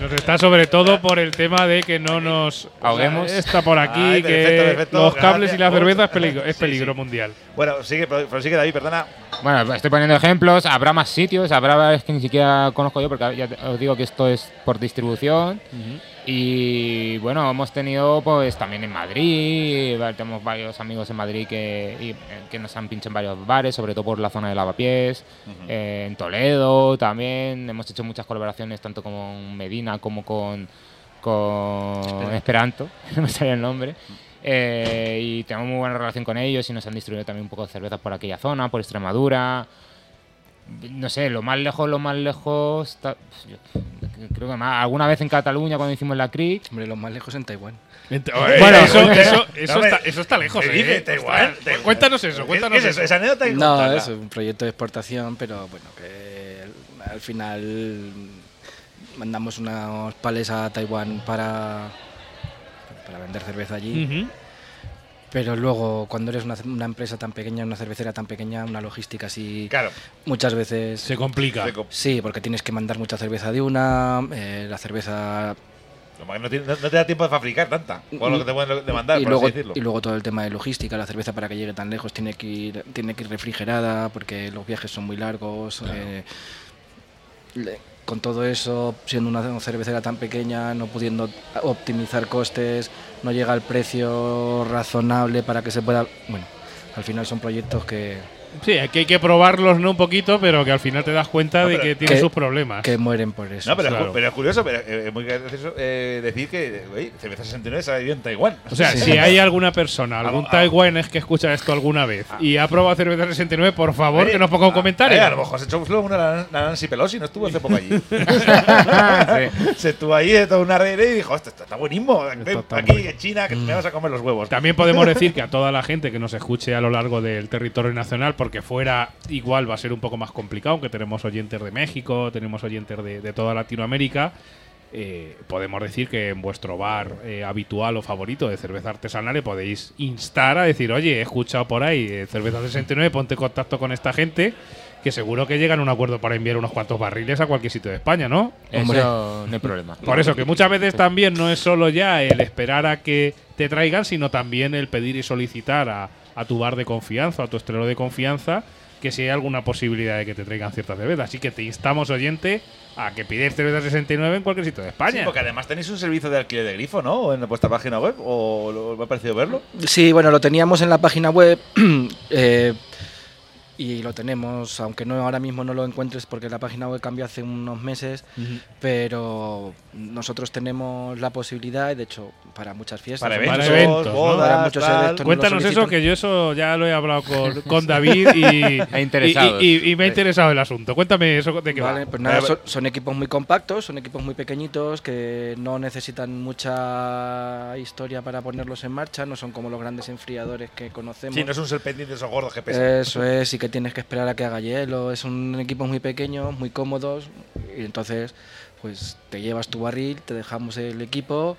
Nos está sobre todo por el tema de que no nos Ahoguemos. Está por aquí Ay, que perfecto, perfecto, los cables y la cerveza es peligro, es peligro sí. mundial. Bueno, sigue, pero, pero sigue David, perdona. Bueno, estoy poniendo ejemplos, habrá más sitios, habrá bares que ni siquiera conozco yo, porque ya os digo que esto es por distribución. Y bueno, hemos tenido pues también en Madrid, tenemos varios amigos en Madrid que, y, eh, que nos han pinchado en varios bares, sobre todo por la zona de lavapiés, eh, en Toledo también, hemos hecho muchas colaboraciones tanto con Medina como con, con Esperanto, no me sale el nombre. Eh, y tenemos muy buena relación con ellos y nos han distribuido también un poco de cervezas por aquella zona, por Extremadura. No sé, lo más lejos, lo más lejos. ta- yo- Creo que más, alguna vez en Cataluña cuando hicimos la CRIC. Hombre, los más lejos en Taiwán. Bueno, eso, eso, eso, No me- está, eso está lejos. ¿Qué ¿eh? Taiwán. Cuéntanos eso, ¿Qué- cuéntanos es eso. Esa anécdota que No, contarla. es un proyecto de exportación, pero bueno, que al final mandamos unos pales a Taiwán para, para vender cerveza allí. Pero luego, cuando eres una, una empresa tan pequeña, una cervecera tan pequeña, una logística así, Claro. muchas veces... Se complica. Sí, porque tienes que mandar mucha cerveza de una, eh, la cerveza no, tiene- no- no te da tiempo de fabricar tanta. Por lo que te pueden demandar, y por luego, así decirlo. y luego todo el tema de logística, la cerveza para que llegue tan lejos tiene que ir, tiene que ir refrigerada porque los viajes son muy largos. eh, le- con todo eso, siendo una cervecera tan pequeña, no pudiendo optimizar costes, no llega al precio razonable para que se pueda... Bueno, al final son proyectos que, Sí, que hay que probarlos ¿no? un poquito, pero que al final te das cuenta No, de que tienen que- sus problemas. que mueren por eso. No, pero, es, claro. cu- pero es curioso, pero eh, es muy gracioso eh, decir que oye, Cerveza 69 se ha vivido en Taiwán. O sea, Sí. si hay alguna persona, algún Ah, ah. taiwanés que escucha esto alguna vez y ha probado cerveza 69, por favor, Oye, que nos ponga un ah, comentario. a lo mejor se echó una Nancy Pelosi, no estuvo hace poco allí. Sí. se estuvo allí de toda una red y dijo, esto, está buenísimo. Está aquí en China que me vas a comer los huevos. También podemos decir que a toda la gente que nos escuche a lo largo del territorio nacional, porque fuera igual va a ser un poco más complicado, aunque tenemos oyentes de México, tenemos oyentes de, de toda Latinoamérica, eh, podemos decir que en vuestro bar eh, habitual o favorito de cerveza artesanal le podéis instar a decir, oye, he escuchado por ahí eh, cerveza 69, ponte en contacto con esta gente, que seguro que llegan a un acuerdo para enviar unos cuantos barriles a cualquier sitio de España, ¿no? Eso no hay problema. Por eso, que muchas veces también no es solo ya el esperar a que te traigan, sino también el pedir y solicitar a, a tu bar de confianza, a tu estreno de confianza, que si hay alguna posibilidad de que te traigan cierta cerveza. Así que te instamos, oyente, a que pides cerveza 69 en cualquier sitio de Sí, España. porque además tenéis un servicio de alquiler de grifo, ¿no? En vuestra página web, ¿o lo- me ha parecido verlo? Sí, bueno, lo teníamos en la página web eh, y lo tenemos, aunque no ahora mismo no lo encuentres porque la página web cambió hace unos meses, pero nosotros tenemos la posibilidad, y de hecho, para muchas fiestas, Para eventos, Para eventos, ¿no? bodas, Para muchos tal. eventos. Cuéntanos eso, que yo eso ya lo he hablado con, con David y, y, y- y me ha interesado el asunto. Cuéntame eso de qué Vale, va. pues nada, son, son equipos muy compactos, son equipos muy pequeñitos que no necesitan mucha historia para ponerlos en marcha, no son como los grandes enfriadores que conocemos. Sí, no es un serpentín de esos gordos que pesan. Eso es, y que tienes que esperar a que haga hielo. Son equipos muy pequeños, muy cómodos, y entonces pues te llevas tu barril, te dejamos el equipo,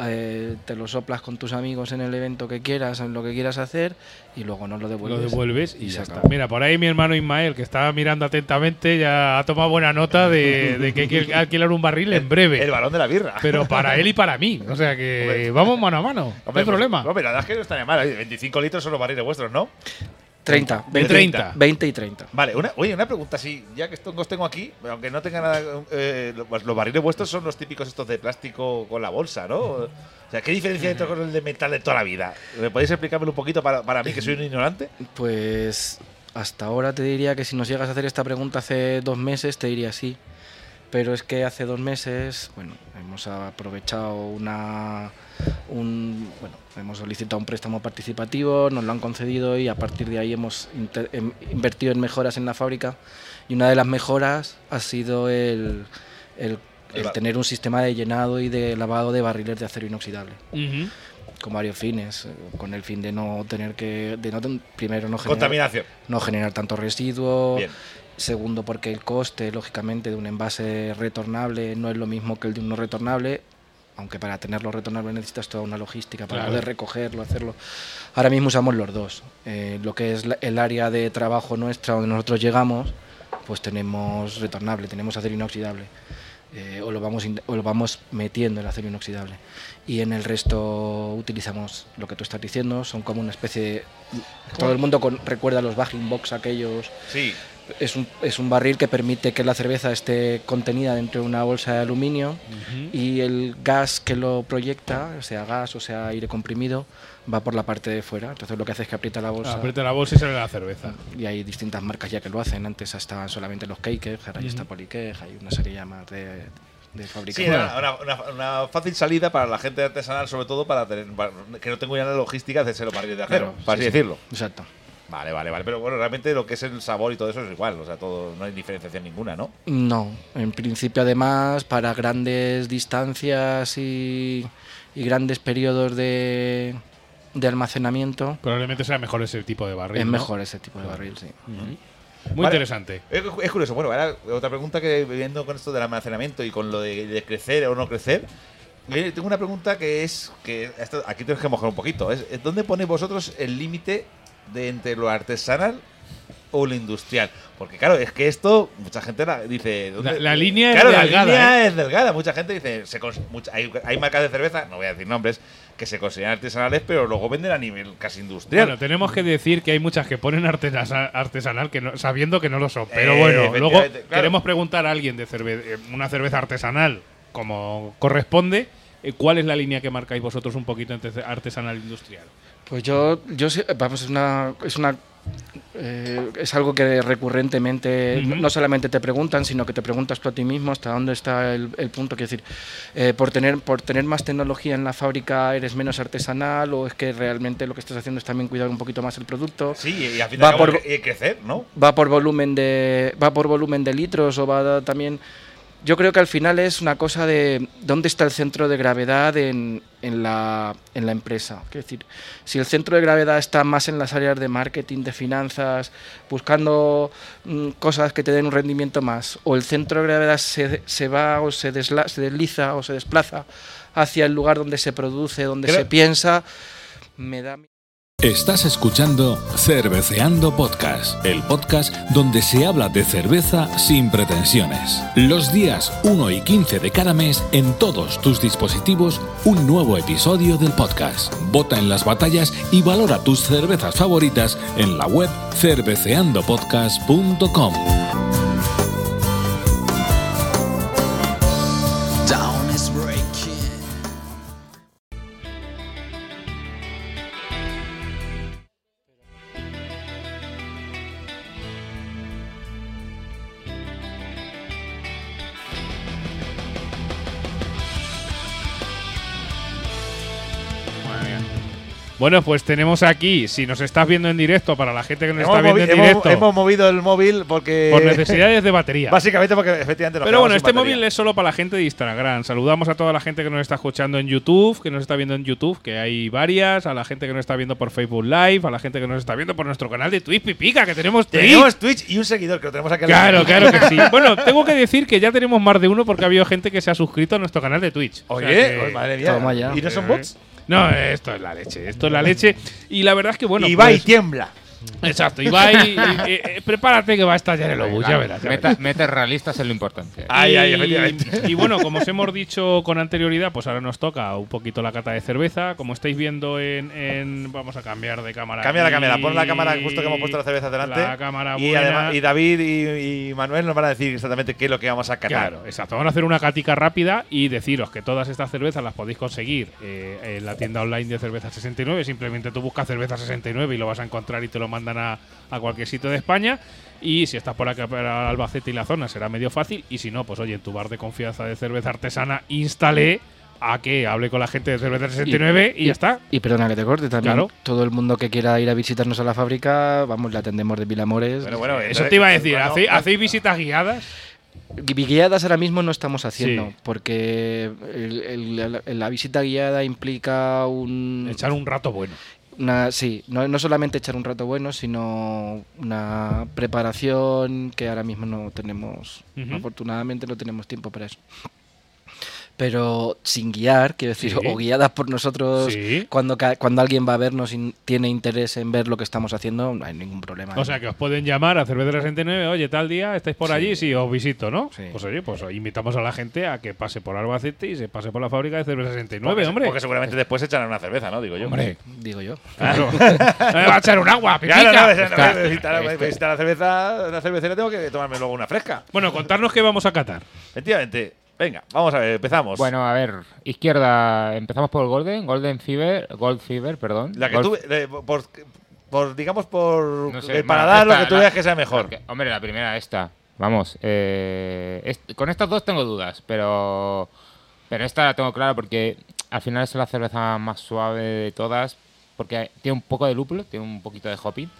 eh, te lo soplas con tus amigos en el evento que quieras, en lo que quieras hacer, y luego nos lo devuelves. Lo devuelves y, y ya se está. acabó. Mira, por ahí mi hermano Ismael, que estaba mirando atentamente, ya ha tomado buena nota de, de que hay que alquilar un barril en breve. El balón de la birra. pero para él y para mí. O sea que Hombre. vamos mano a mano. no hay pues, problema. Hombre, la verdad es que no estaría mal. oye, 25 litros son los barriles vuestros, ¿no? 30, De 20, 30. 20 y 30. Vale, una, oye, una pregunta, sí, ya que esto, os tengo aquí, aunque no tenga nada, eh, los, los barriles vuestros son los típicos estos de plástico con la bolsa, ¿no? O sea, ¿qué diferencia hay entre con el de metal de toda la vida? ¿Me podéis explicármelo un poquito para, para mí, que soy un ignorante? Pues hasta ahora te diría que si nos llegas a hacer esta pregunta hace dos meses, te diría sí. Pero es que hace dos meses, bueno, hemos aprovechado una. Un, bueno, hemos solicitado un préstamo participativo, nos lo han concedido y a partir de ahí hemos inter- em- invertido en mejoras en la fábrica. Y una de las mejoras ha sido el, el- El tener un sistema de llenado y de lavado de barriles de acero inoxidable Ujú. con varios fines, eh, con el fin de no tener que, de no primero no generar, Contaminación. no generar tanto residuo, Bien. segundo porque el coste, lógicamente, de un envase retornable no es lo mismo que el de un no retornable, aunque para tenerlo retornable necesitas toda una logística para Claro. poder recogerlo, hacerlo. Ahora mismo usamos los dos. Eh, lo que es la- el área de trabajo nuestra donde nosotros llegamos, pues tenemos retornable, tenemos acero inoxidable. eh, o, lo vamos in- o lo vamos metiendo el acero inoxidable. Y en el resto utilizamos lo que tú estás diciendo, son como una especie de... Todo el mundo con- recuerda los bagging box aquellos Sí. Es un, es un barril que permite que la cerveza esté contenida dentro de una bolsa de aluminio y el gas que lo proyecta, sea gas o sea aire comprimido, va por la parte de fuera. Entonces lo que hace es que aprieta la bolsa. Aprieta la bolsa y sale la cerveza. Y hay distintas marcas ya que lo hacen. Antes estaban solamente los Cakes, ahora ya está Polycake, hay una serie ya más de, de Sí, fabricantes. era una, una- una fácil salida para la gente artesanal, sobre todo para tener para- que no tengo ya la logística de hacerse los barriles de acero, Claro, para sí, así sí. decirlo. Exacto. Vale, vale, vale. Pero bueno, realmente lo que es el sabor y todo eso es igual. O sea, todo, no hay diferenciación ninguna, ¿no? No, en principio además para grandes distancias y, y grandes periodos de, de almacenamiento Probablemente sea mejor ese tipo de barril. es ¿no? mejor ese tipo de barril, sí. Muy Vale. interesante. Es, es curioso. Bueno, ahora otra pregunta que viendo con esto del almacenamiento y con lo de, de crecer o no crecer. eh, Tengo una pregunta que es que esto- aquí tenemos que mojar un poquito. Es ¿es ¿Dónde ponéis vosotros el límite de entre lo artesanal o lo industrial? Porque claro, es que esto mucha gente la- dice. ¿dónde- La- la línea es claro, la delgada, línea ¿eh? es delgada. Mucha gente dice, se mucha- hay, hay marcas de cerveza, no voy a decir nombres, que se consideran artesanales, pero luego venden a nivel casi industrial. Bueno, tenemos que decir que hay muchas que ponen artesa- artesanal que no- sabiendo que no lo son. Pero Eh, bueno, luego claro. queremos preguntar a alguien de cerve- eh, una cerveza artesanal como corresponde. ¿Cuál es la línea que marcáis vosotros un poquito entre artesanal e industrial? Pues yo, yo vamos, es una, es una, eh, es algo que recurrentemente no solamente te preguntan, sino que te preguntas tú a ti mismo hasta dónde está el, el punto. Quiero decir, eh, por tener, por tener más tecnología en la fábrica eres menos artesanal o es que realmente lo que estás haciendo es también cuidar un poquito más el producto. Sí, y al fin y Va por- que crecer, ¿no? va por volumen de va por volumen de litros o va también yo creo que al final es una cosa de dónde está el centro de gravedad en, en la, en la empresa. Es decir, si el centro de gravedad está más en las áreas de marketing, de finanzas, buscando mm, cosas que te den un rendimiento más, o el centro de gravedad se, se va o se, desla- se desliza o se desplaza hacia el lugar donde se produce, donde se piensa, me da... Estás escuchando Cerveceando Podcast, el podcast donde se habla de cerveza sin pretensiones. Los días 1 y 15 de cada mes en todos tus dispositivos un nuevo episodio del podcast. Vota en las batallas y valora tus cervezas favoritas en la web cerveceandopodcast.com. Bueno, pues tenemos aquí, si nos estás viendo en directo, para la gente que nos Hemos, está viendo en hemos- directo, hemos movido el móvil porque. por necesidades de batería. Básicamente porque efectivamente nos Pero bueno, este batería. móvil es solo para la gente de Instagram. Saludamos a toda la gente que nos está escuchando en YouTube, que nos está viendo en YouTube, que hay varias, a la gente que nos está viendo por Facebook Live, a la gente que nos está viendo por nuestro canal de Twitch Pipica, que tenemos Twitch. Tenemos Twitch y un seguidor que lo tenemos aquí al Claro, claro que sí. Bueno, tengo que decir que ya tenemos más de uno porque ha habido gente que se ha suscrito a nuestro canal de Twitch. O sea Oye, que- oh, madre mía. Toma ya. ¿Y no son bots? No, esto es la leche, esto es la leche. Y la verdad es que bueno. y va y pues- tiembla. Exacto, Ibai, y- y- eh, prepárate que va a estallar el obús, ya verás. ya realistas es lo importante. Ay, ay, Y- efectivamente. Y bueno, como os hemos dicho con anterioridad, pues ahora nos toca un poquito la cata de cerveza. Como estáis viendo en. en- vamos a cambiar de cámara. Cambia la aquí. cámara, pon la cámara justo que hemos puesto la cerveza delante. La cámara y, buena. además, y David y, y Manuel nos van a decir exactamente qué es lo que vamos a catar. Claro, exacto. Vamos a hacer una catica rápida y deciros que todas estas cervezas las podéis conseguir eh, en la tienda online de Cerveza 69. Simplemente tú buscas Cerveza 69 y lo vas a encontrar y te lo mandan a, a cualquier sitio de España. Y si estás por acá para Albacete y la zona será medio fácil. Y si no, pues oye, en tu bar de confianza de cerveza artesana, instale a que hable con la gente de Cerveza 69 y, ya está. Y perdona que te corte también. Claro. Todo el mundo que quiera ir a visitarnos a la fábrica, vamos, le atendemos de mil amores. Pero bueno, Eso te iba a decir. bueno, ¿hacéis, hacéis visitas guiadas? Gui- Guiadas ahora mismo no estamos haciendo, Sí. porque el- el- la, la visita guiada implica un, Echar un rato bueno. Una, sí, no, no solamente echar un rato bueno, sino una preparación que ahora mismo no tenemos, afortunadamente no tenemos tiempo para eso. Pero sin guiar, quiero decir, Sí. o guiadas por nosotros, Sí. cuando, ca- cuando alguien va a vernos y tiene interés en ver lo que estamos haciendo, no hay ningún problema. O sea, que os pueden llamar a Cerveza 69, oye, tal día estáis por allí, sí, os visito, ¿no? Sí. Pues oye, pues invitamos a la gente a que pase por Albacete y se pase por la fábrica de Cerveza 69, porque, hombre. porque seguramente después echarán una cerveza, ¿no? Digo yo. Hombre, digo yo. claro. No me va a echar un agua, pipica. Claro, no, no, no, visitar, este- visitar la cerveza, la cervecera tengo que tomarme luego una fresca. Bueno, contarnos qué vamos a catar. Efectivamente. Venga, vamos a ver, empezamos. Bueno, a ver, izquierda, empezamos por Golden, Golden Fever, Gold Fever, perdón. la que Gold- eh, por, por, digamos, por no sé, el bueno, paladar, lo que tú la- veas que sea mejor. hombre, la primera, esta. Vamos, eh, est- con estas dos tengo dudas, pero, pero esta la tengo clara porque al final es la cerveza más suave de todas, porque tiene un poco de lúpulo, tiene un poquito de hopping.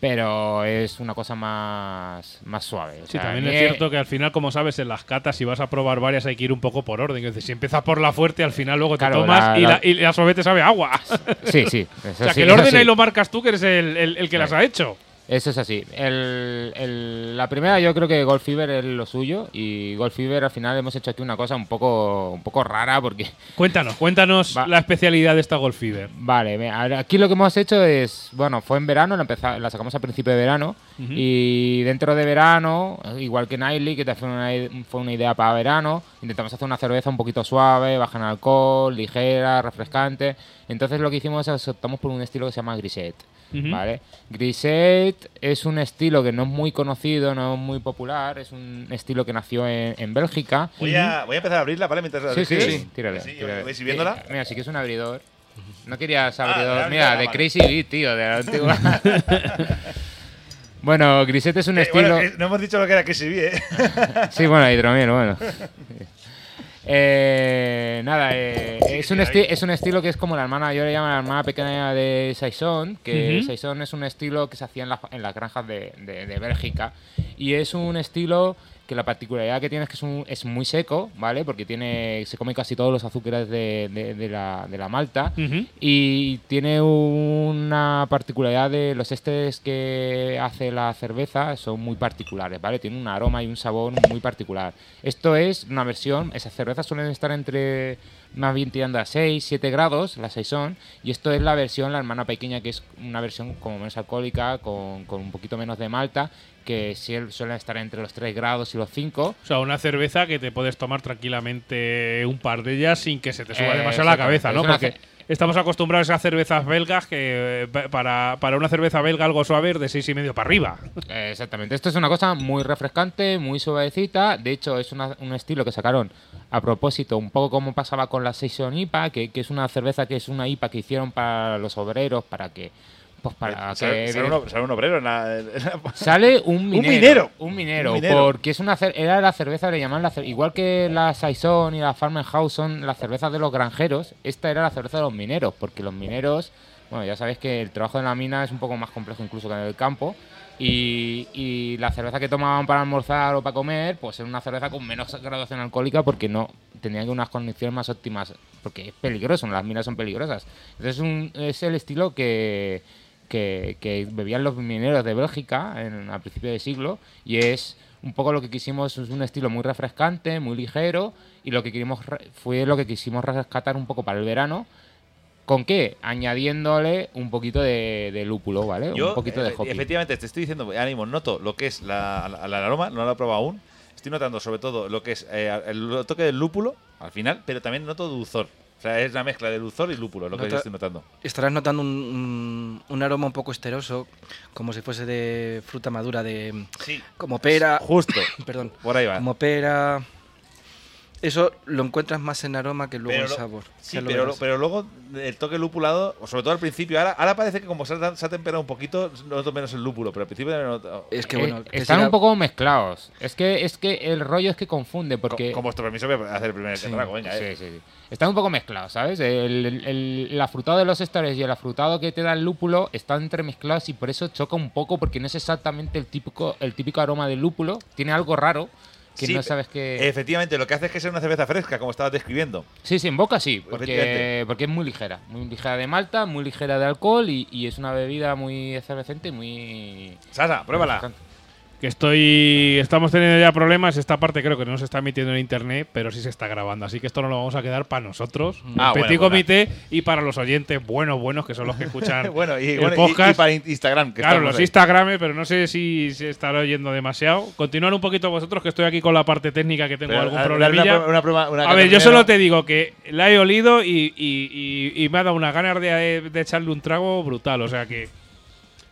Pero es una cosa más, más suave. O Sí, también es cierto que al final, como sabes, en las catas, si vas a probar varias, hay que ir un poco por orden. Es decir, si empiezas por la fuerte, al final luego te Claro, tomas la- y, la- la, y la sorbete sabe agua. Sí, sí. o sea, sí, que el orden sí. ahí lo marcas tú, que eres el, el- el que las ha hecho. Eso es así. El- el- la primera yo creo que Golf Fever es lo suyo y Golf Fever al final hemos hecho aquí una cosa un poco, un poco rara porque... Cuéntanos, cuéntanos Va. la especialidad de esta Golf Fever. Vale, aquí lo que hemos hecho es, bueno, fue en verano, la, empeza- la sacamos a principio de verano y dentro de verano, igual que Nightly, que te fue una, fue una idea para verano, intentamos hacer una cerveza un poquito suave, baja en alcohol, ligera, refrescante. Entonces lo que hicimos es optamos por un estilo que se llama Grisette. ¿Vale? Grisette es un estilo que no es muy conocido, no es muy popular, es un estilo que nació en, en Bélgica. Voy a, voy a empezar a abrirla, ¿vale? Mientras la Sí, sí, sí, tírale. Sí, tírale. ¿Vais viéndola? Eh, Mira, sí que es un abridor. No querías Ah, abridor. Mira, de. Crazy Beat, tío, de la antigua. bueno, Grisette es un Eh, estilo. bueno, eh, no hemos dicho lo que era que se vi, ¿eh? Sí, bueno, hidromiel, bueno. Eh, nada, eh, es, un es un estilo que es como la hermana, yo le llamo la hermana pequeña de Saison, que Ujú. Saison es un estilo que se hacía en, la- en las granjas de, de- de Bélgica y es un estilo que la particularidad que tiene es que es, un- es muy seco, ¿vale? Porque tiene se come casi todos los azúcares de, de- de la, de la malta y tiene una particularidad de los estes que hace la cerveza son muy particulares, ¿vale? Tiene un aroma y un sabor muy particular. Esto es una versión, esas cervezas suelen estar entre más bien tirando a 6, 7 grados, la Saison, y esto es la versión, la hermana pequeña, que es una versión como menos alcohólica, con, con un poquito menos de malta, que sí suelen estar entre los 3 grados y los 5. O sea, una cerveza que te puedes tomar tranquilamente un par de ellas sin que se te suba Eh, demasiado la cabeza, ¿no? Porque estamos acostumbrados a cervezas belgas que eh, pa- para, para una cerveza belga algo suave de seis y medio para arriba. Exactamente. Esto es una cosa muy refrescante, muy suavecita. De hecho, es una- un estilo que sacaron a propósito, un poco como pasaba con la Session IPA, que, que es una cerveza que es una IPA que hicieron para los obreros, para que. Pues para Sale, que. sale un, sale un obrero en la. en la- Sale un minero. minero. Un minero. Un minero. Porque es una era la cerveza, le llaman la cer- Igual que la Saison y la Farmhouse son las cervezas de los granjeros, esta era la cerveza de los mineros. Porque los mineros, bueno, ya sabéis que el trabajo en la mina es un poco más complejo incluso que en el campo. Y, y la cerveza que tomaban para almorzar o para comer, pues era una cerveza con menos graduación alcohólica porque no tenían unas condiciones más óptimas. Porque es peligroso, las minas son peligrosas. Entonces un- es el estilo que, que, que bebían los mineros de Bélgica en, a principios de siglo y es un poco lo que quisimos, es un estilo muy refrescante, muy ligero y lo que re- fue lo que quisimos rescatar un poco para el verano. ¿Con qué? Añadiéndole un poquito de, de lúpulo, ¿vale? Yo, un poquito de hoppy. efectivamente, te estoy diciendo, ánimo, noto lo que es la, la- la aroma, no lo he probado aún. Estoy notando sobre todo lo que es eh, el toque del lúpulo al final, pero también noto dulzor. O sea, es una mezcla de dulzor y lúpulo, lo que yo estoy notando. Estarás notando un, un- un aroma un poco esteroso, como si fuese de fruta madura, de Sí. como pera. Justo. Perdón. Por ahí va. Como pera. Eso lo encuentras más en aroma que luego Pero en lo- sabor. Sí, pero, pero luego el toque lupulado, o sobre todo al principio, ahora, ahora parece que como se ha, se ha temperado un poquito, noto menos el lúpulo, pero al principio no noto- Es que Eh, bueno, que están será- un poco mezclados. Es que, es que el rollo es que confunde porque... Con, con vuestro permiso voy a hacer el primer Sí, trago, venga, eh. sí, sí, sí. Están un poco mezclados, ¿sabes? El, el- el- el afrutado de los estores y el afrutado que te da el lúpulo están entremezclados y por eso choca un poco porque no es exactamente el típico, el típico aroma del lúpulo. Tiene algo raro que Sí, no sabes que... Efectivamente, lo que hace es que sea una cerveza fresca, como estabas describiendo. Sí, sí, en boca sí, porque, porque es muy ligera. Muy ligera de malta, muy ligera de alcohol y, y es una bebida muy efervescente y muy... Sasa, pruébala. Que estoy. Estamos teniendo ya problemas. Esta parte creo que no se está emitiendo en internet, pero sí se está grabando. Así que esto no lo vamos a quedar para nosotros, Ah, el Petit bueno. Comité, y para los oyentes buenos, buenos, que son los que escuchan bueno, y, el bueno, y- podcast. y para in- Instagram. Que Claro, los ahí. Instagrames, pero no sé si se estará oyendo demasiado. Continuar un poquito vosotros, que estoy aquí con la parte técnica, que tengo Pero, algún problemilla. Una, una una a ver, yo solo te digo que la he olido y, y- y- y me ha dado unas ganas de, de echarle un trago brutal. O sea que.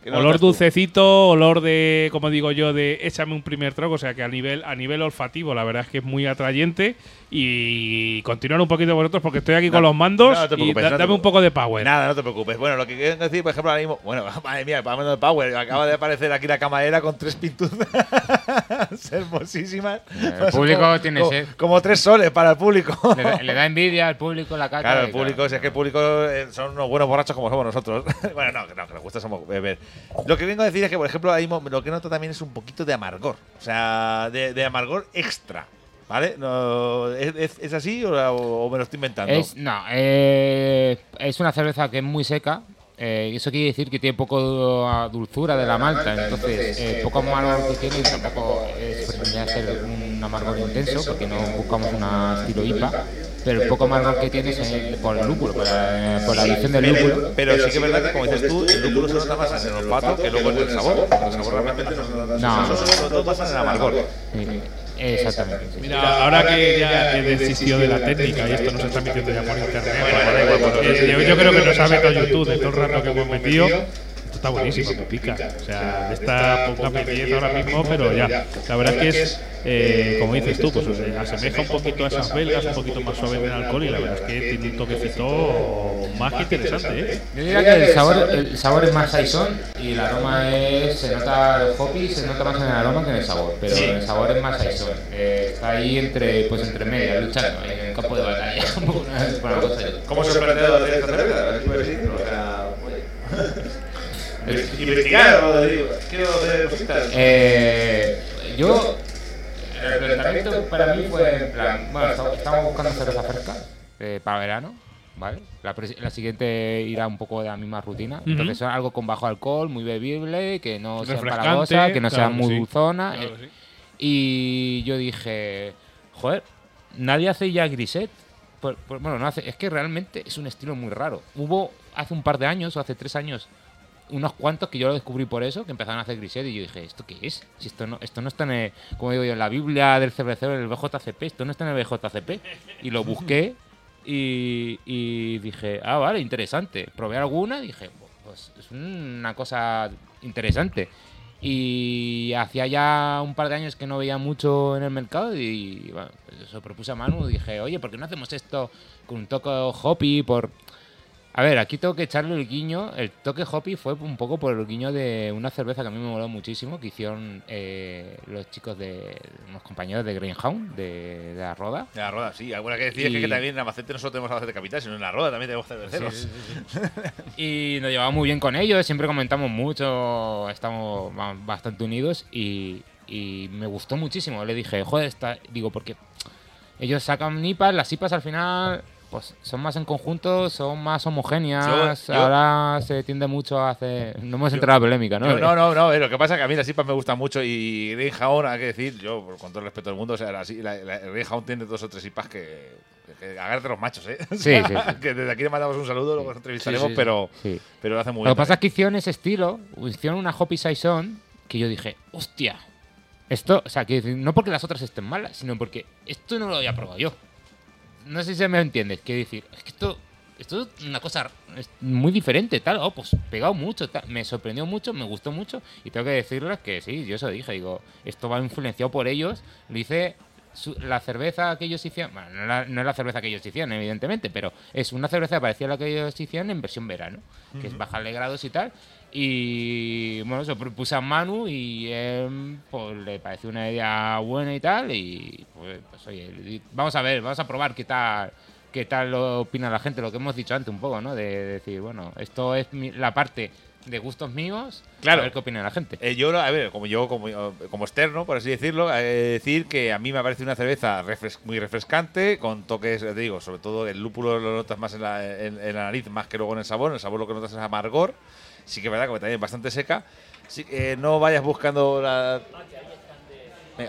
¿Qué notas Olor tú? dulcecito, olor de, como digo yo, de échame un primer trago, o sea que a nivel, a nivel olfativo la verdad es que es muy atrayente y continuar un poquito vosotros porque estoy aquí No, con los mandos no, no te y preocupes, da- no te dame un poco de power. Nada, no te preocupes. Bueno, lo que quiero decir, por ejemplo, ahora mismo. Bueno, madre mía, hablando de Power, acaba de aparecer aquí la camarera con tres pinturas hermosísimas. El público tiene como, sed. Como tres soles para el público. Le da, le da envidia al público la cata. Claro, el público, si es que el público eh, son unos buenos borrachos como somos nosotros. bueno, no, que no, que nos gusta somos beber. Lo que vengo a decir es que, por ejemplo, ahí lo que noto también es un poquito de amargor. O sea, de, amargor extra. ¿Vale? ¿es, así o, o me lo estoy inventando? Es, no, eh, es una cerveza que es muy seca. Eh, eso quiere decir que tiene poco ah, dulzura de la malta, entonces eh, poco amargor que tiene y tampoco es pretende ser un amargor intenso porque no buscamos una estilo IPA, pero el poco amargor que tiene es eh, por el lúpulo, por la, por la adición del lúpulo. pero sí que es verdad que, como dices tú, el lúpulo se nota más en el olfato que luego en el sabor. El sabor realmente no se nota. No. Eso sobre todo pasa en el amargor. Sí, exactamente. Mira, ahora que ya he desistido de la técnica y esto nos está metiendo ya por internet, yo, yo creo que nos ha metido YouTube de todo el rato que hemos metido. Está buenísimo, me pica. O sea, esta poca P10 ahora mismo, pero ya. La verdad es que es, eh, como dices tú, pues eh, asemeja un poquito a esas belgas, un poquito más suave en alcohol y la verdad es que tiene un toquecito más que interesante, ¿eh? Yo diría que el sabor, el sabor es más saison y el aroma es, se nota el hoppy, se nota más en el aroma que en el sabor, pero el sabor es más saison. Eh, está ahí entre, pues entre medias, luchando en el campo de batalla una, una cosa. ¿Cómo se de esta cerveza? ¿Qué puedes decir? O sea, oye. Investigar, o digo, quiero. Eh, yo, el planteamiento para mí fue en plan, bueno, estamos, estamos buscando cerveza fresca eh, para verano, ¿vale? La, la siguiente irá un poco de la misma rutina, Ujú. entonces algo con bajo alcohol, muy bebible, que no sea empalagosa, que no sea claro que muy sí. dulzona. Claro eh, sí. Y yo dije, joder, nadie hace ya griset. Pues- pues, bueno, no hace, es que realmente es un estilo muy raro. Hubo hace un par de años o hace tres años unos cuantos que yo lo descubrí por eso, que empezaron a hacer griset y yo dije, ¿esto qué es? Si esto no, esto no está en, el- como digo yo, en la Biblia del cervecero, en el BJCP, esto no está en el BJCP. Y lo busqué y, dije, ah, vale, interesante. Probé alguna y dije, pues es una cosa interesante. Y hacía ya un par de años que no veía mucho en el mercado y bueno, pues eso propuse a Manu. Dije, oye, ¿por qué no hacemos esto con un toque hoppy? Por... A ver, aquí tengo que echarle el guiño. El toque hoppy fue un poco por el guiño de una cerveza que a mí me moló muchísimo, que hicieron eh, los chicos de unos compañeros de Greenhound, de, de la Roda. En la roda, sí. Alguna que decir es Y- que también en Albacete no solo tenemos Albacete Capital, sino en la roda también tenemos cerveceros. Y nos llevamos muy bien con ellos, siempre comentamos mucho, estamos ba- bastante unidos y, y me gustó muchísimo. Le dije, joder, está, digo, porque ellos sacan IPAs, las IPAs al final pues son más en conjunto, son más homogéneas. Yo- yo- Ahora se tiende mucho a hacer. No hemos entrado a la polémica, ¿no? Yo- no, no, no, eh, lo que pasa es que a mí las IPAs me gustan mucho y Greenhound, hay que decir, yo con todo el respeto del mundo, o sea, la, la, tiene dos o tres IPAs que, que agárrate los machos, ¿eh? Sí, sí, sí. Que desde aquí le mandamos un saludo, luego nos entrevistaremos, pero, pero lo hace muy Lo que bien. pasa es que hicieron ese estilo, hicieron una Hoppy Saison que yo dije, hostia, esto, o sea, que no porque las otras estén malas, sino porque esto no lo había probado yo. No sé si se me entiendes, quiero decir, es que esto, esto es una cosa muy diferente, tal, oh, pues pegado mucho, tal. me sorprendió mucho, me gustó mucho, y tengo que decirles que sí, yo eso dije, digo, esto va influenciado por ellos, lo hice su- la cerveza que ellos hicieron, bueno, no, la- no es la cerveza que ellos hicieron, evidentemente, pero es una cerveza parecida a la que ellos hicieron en versión verano, que es bajarle grados y tal. Y bueno, eso propuse a Manu y él, pues, le pareció una idea buena y tal. Y pues, pues, oye, vamos a ver, vamos a probar qué tal qué tal lo opina la gente, lo que hemos dicho antes un poco, ¿no? De, decir, bueno, esto es mi- la parte de gustos míos, Claro. a ver qué opina la gente. Eh, yo, a ver, como yo, como, como externo, por así decirlo, eh, decir que a mí me parece una cerveza refres- muy refrescante, con toques, eh, te digo, sobre todo el lúpulo lo notas más en la, en- en la nariz, más que luego en el sabor. El sabor lo que notas es amargor. Sí que es verdad que también es bastante seca. Sí, eh, no vayas buscando la.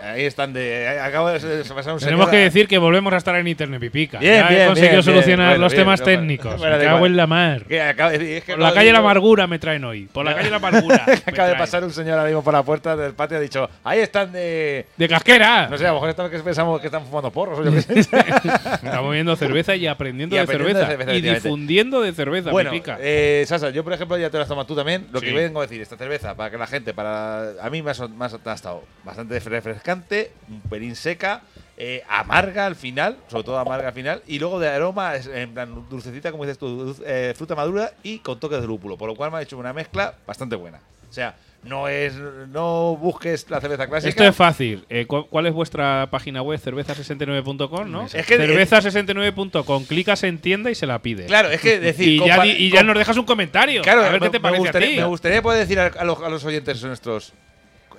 Ahí están de. Acabo de pasar un Tenemos que decir que volvemos a estar en Internet Pipica. Bien, ya bien, he conseguido bien, solucionar bien. los Bueno, temas técnicos. bueno, me cago en la mar. de- es que Por la calle de- La Amargura me traen hoy. Por la calle La Amargura. Acaba de pasar un señor ahora mismo por la puerta del patio ha dicho: Ahí están de. ¡De casquera! No sé, a lo mejor estamos que pensamos que están fumando porros o yo qué sé. Estamos viendo cerveza y aprendiendo, Y de, aprendiendo de cerveza, cerveza, Y difundiendo de cerveza, Bueno, Pipica. eh, Sasa, yo por ejemplo ya te la has tomado tú también. Lo Sí. que vengo a decir, esta cerveza, para que la gente, para a mí me ha, me ha so- me ha estado bastante refrescante, un pelín seca, eh, amarga al final, sobre todo amarga al final, y luego de aroma, en plan dulcecita, como dices tú, eh, fruta madura y con toques de lúpulo, por lo cual me ha hecho una mezcla bastante buena. O sea, no es no busques la cerveza clásica. Esto es fácil. Eh, cu- ¿Cuál es vuestra página web? Cerveza69.com, ¿no? Es que- Cerveza69.com. Clicas en tienda y se la pides. Claro, es que decir, y ya, y ya nos dejas un comentario. Claro, a ver me, qué te me parece gustaría, a ti. me gustaría poder decir a, a los, a los oyentes nuestros.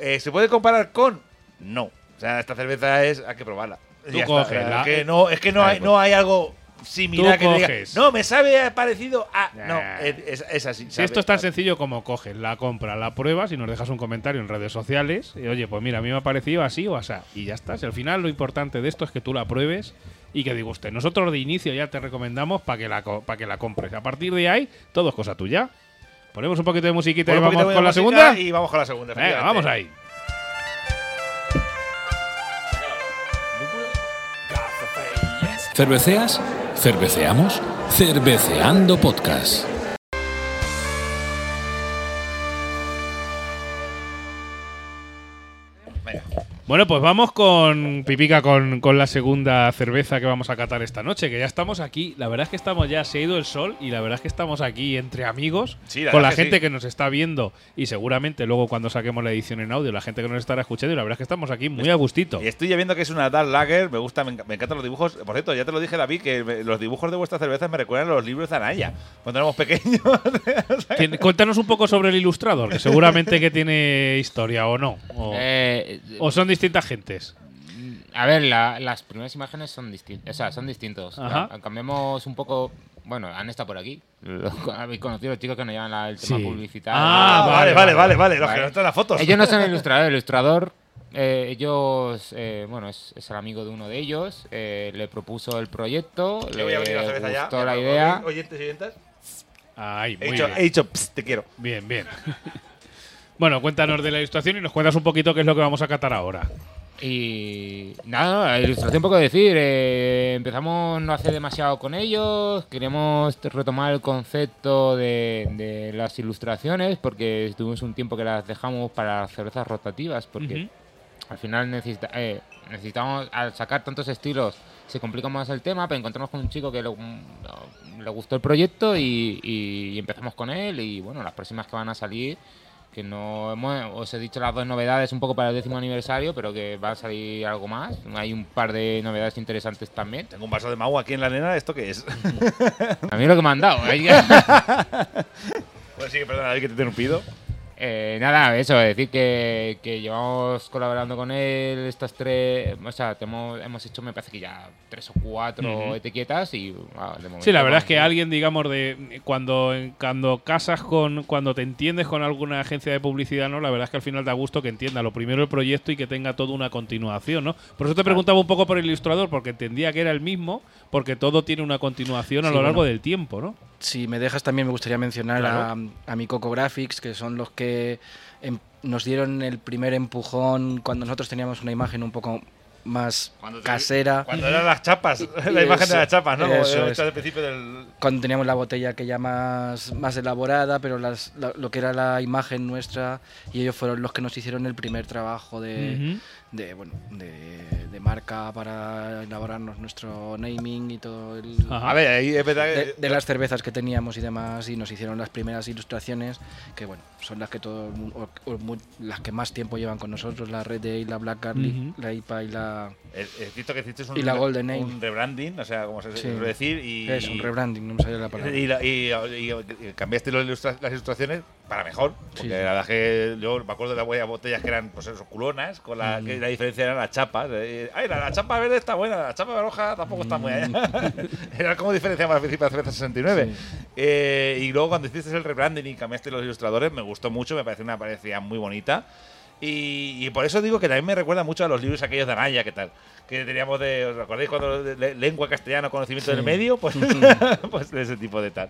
eh, ¿Se puede comparar con? No. O sea, esta cerveza es. Hay que probarla. Tú coges la- que no, es que no, hay, pues. no hay algo similar Tú que diga. coges. No, me sabe parecido a. No, Nah. es, es- es así. Si sabe. esto es tan sencillo como coges la compra, la pruebas y nos dejas un comentario en redes sociales. Y oye, pues mira, a mí me ha parecido así o así. Y ya está. Si al final lo importante de esto es que tú la pruebes y que diga usted. Nosotros de inicio ya te recomendamos para que, la co- pa' que la compres. A partir de ahí, todo es cosa tuya. Ponemos un poquito de musiquita Pon y poquito vamos de con la música segunda. Y vamos con la segunda. Venga, efectivamente. vamos ahí. ¿Cerveceas? ¿Cerveceamos? Cerveceando Podcast. Bueno, pues vamos con Pipica, con, con la segunda cerveza que vamos a catar esta noche, que ya estamos aquí. La verdad es que estamos ya, se ha ido el sol y la verdad es que estamos aquí entre amigos, Sí, la con la que gente sí. que nos está viendo y seguramente luego cuando saquemos la edición en audio, la gente que nos estará escuchando y la verdad es que estamos aquí muy a gustito. Y estoy ya viendo que es una Dark Lager, me gusta, me, enc- me encantan los dibujos. Por cierto, ya te lo dije David, que me- los dibujos de vuestras cervezas me recuerdan a los libros de Anaya, cuando éramos pequeños. O sea, Tien- Cuéntanos un poco sobre el ilustrador, que seguramente que tiene historia o no. O, Eh, o son distintas gentes. A ver, la- las primeras imágenes son distintas. O sea, son distintos. Ajá. Ca- Cambiemos un poco. Bueno, han estado por aquí. Habéis conocido a los chicos que nos llevan la- el tema Sí. publicitario. Ah, Ah, vale, vale, vale, vale, vale, vale, los vale. que no están en las fotos. Ellos no son el ilustrador, el ilustrador. eh, ellos, eh, bueno, es, es el amigo de uno de ellos. eh, le propuso el proyecto. Le voy a abrir la cerveza ya. gustó la idea. Oyentes y oyentas. Ahí, He muy dicho, bien. he dicho, "Psst, te quiero. Bien, bien. bueno, cuéntanos de la ilustración y nos cuentas un poquito qué es lo que vamos a catar ahora. Y nada, la ilustración poco decir. eh, empezamos no hace demasiado con ellos. Queremos retomar el concepto de, de las ilustraciones porque estuvimos un tiempo que las dejamos para las cervezas rotativas porque al final necesita, eh, necesitamos, al sacar tantos estilos, se complica más el tema, pero encontramos con un chico que le, mm, le gustó el proyecto y, y empezamos con él y bueno, las próximas que van a salir, que no hemos, os he dicho las dos novedades un poco para el décimo aniversario, pero que va a salir algo más. Hay un par de novedades interesantes también. Tengo un vaso de Mau aquí en la nena, ¿esto qué es? A mí lo que me han dado. ¿eh? Bueno, sí, perdona, David, que te he interrumpido. Eh, nada, eso, decir que, que llevamos colaborando con él estas tres, o sea, hemos, hemos hecho me parece que ya tres o cuatro Ujú. etiquetas y ah, de momento Sí, la verdad es que bien. alguien, digamos, de cuando, cuando casas con, cuando te entiendes con alguna agencia de publicidad, ¿no? La verdad es que al final da gusto que entienda lo primero el proyecto y que tenga toda una continuación, ¿no? Por eso te preguntaba un poco por el ilustrador, porque entendía que era el mismo, porque todo tiene una continuación a Sí, lo largo bueno. del tiempo, ¿no? Si me dejas también me gustaría mencionar Claro. a, a mi Coco Graphics, que son los que em- nos dieron el primer empujón cuando nosotros teníamos una imagen un poco más Cuando te- casera. Cuando eran las chapas, la imagen eso- de las chapas, ¿no? Eso al principio del. Cuando teníamos la botella aquella más, más elaborada, pero las- la- lo que era la imagen nuestra, y ellos fueron los que nos hicieron el primer trabajo de. De, bueno, de, de marca para elaborarnos nuestro naming y todo el, Ajá. A ver, ahí es verdad de, que. de las cervezas que teníamos y demás y nos hicieron las primeras ilustraciones que bueno son las que todo o- o mu- las que más tiempo llevan con nosotros la Red Ale, la Black Garlic, Ujú. la IPA y la Es cierto que hiciste un, Y la Golden Ale. un rebranding, o sea, como se Sí. suele decir. Y, es un rebranding no me sale la palabra Y, la- y- y- y cambiaste los ilustra- las ilustraciones para mejor. Porque Sí, sí. la verdad que yo me acuerdo de las botellas que eran, pues eso, culonas, con la, Mm. que la diferencia eran las chapas. Eh, Ay, la, la chapa verde está buena, la chapa roja tampoco está muy allá. Era como diferenciamos al principio de cerveza 69. Eh, y luego cuando hiciste el rebranding y cambiaste los ilustradores, me gustó mucho, me pareció una parecía muy bonita. Y, y por eso digo que también me recuerda mucho a los libros aquellos de Anaya, que tal. Que teníamos de. ¿Os acordáis cuando lengua castellano, conocimiento Sí. del medio? Pues, pues de ese tipo de tal.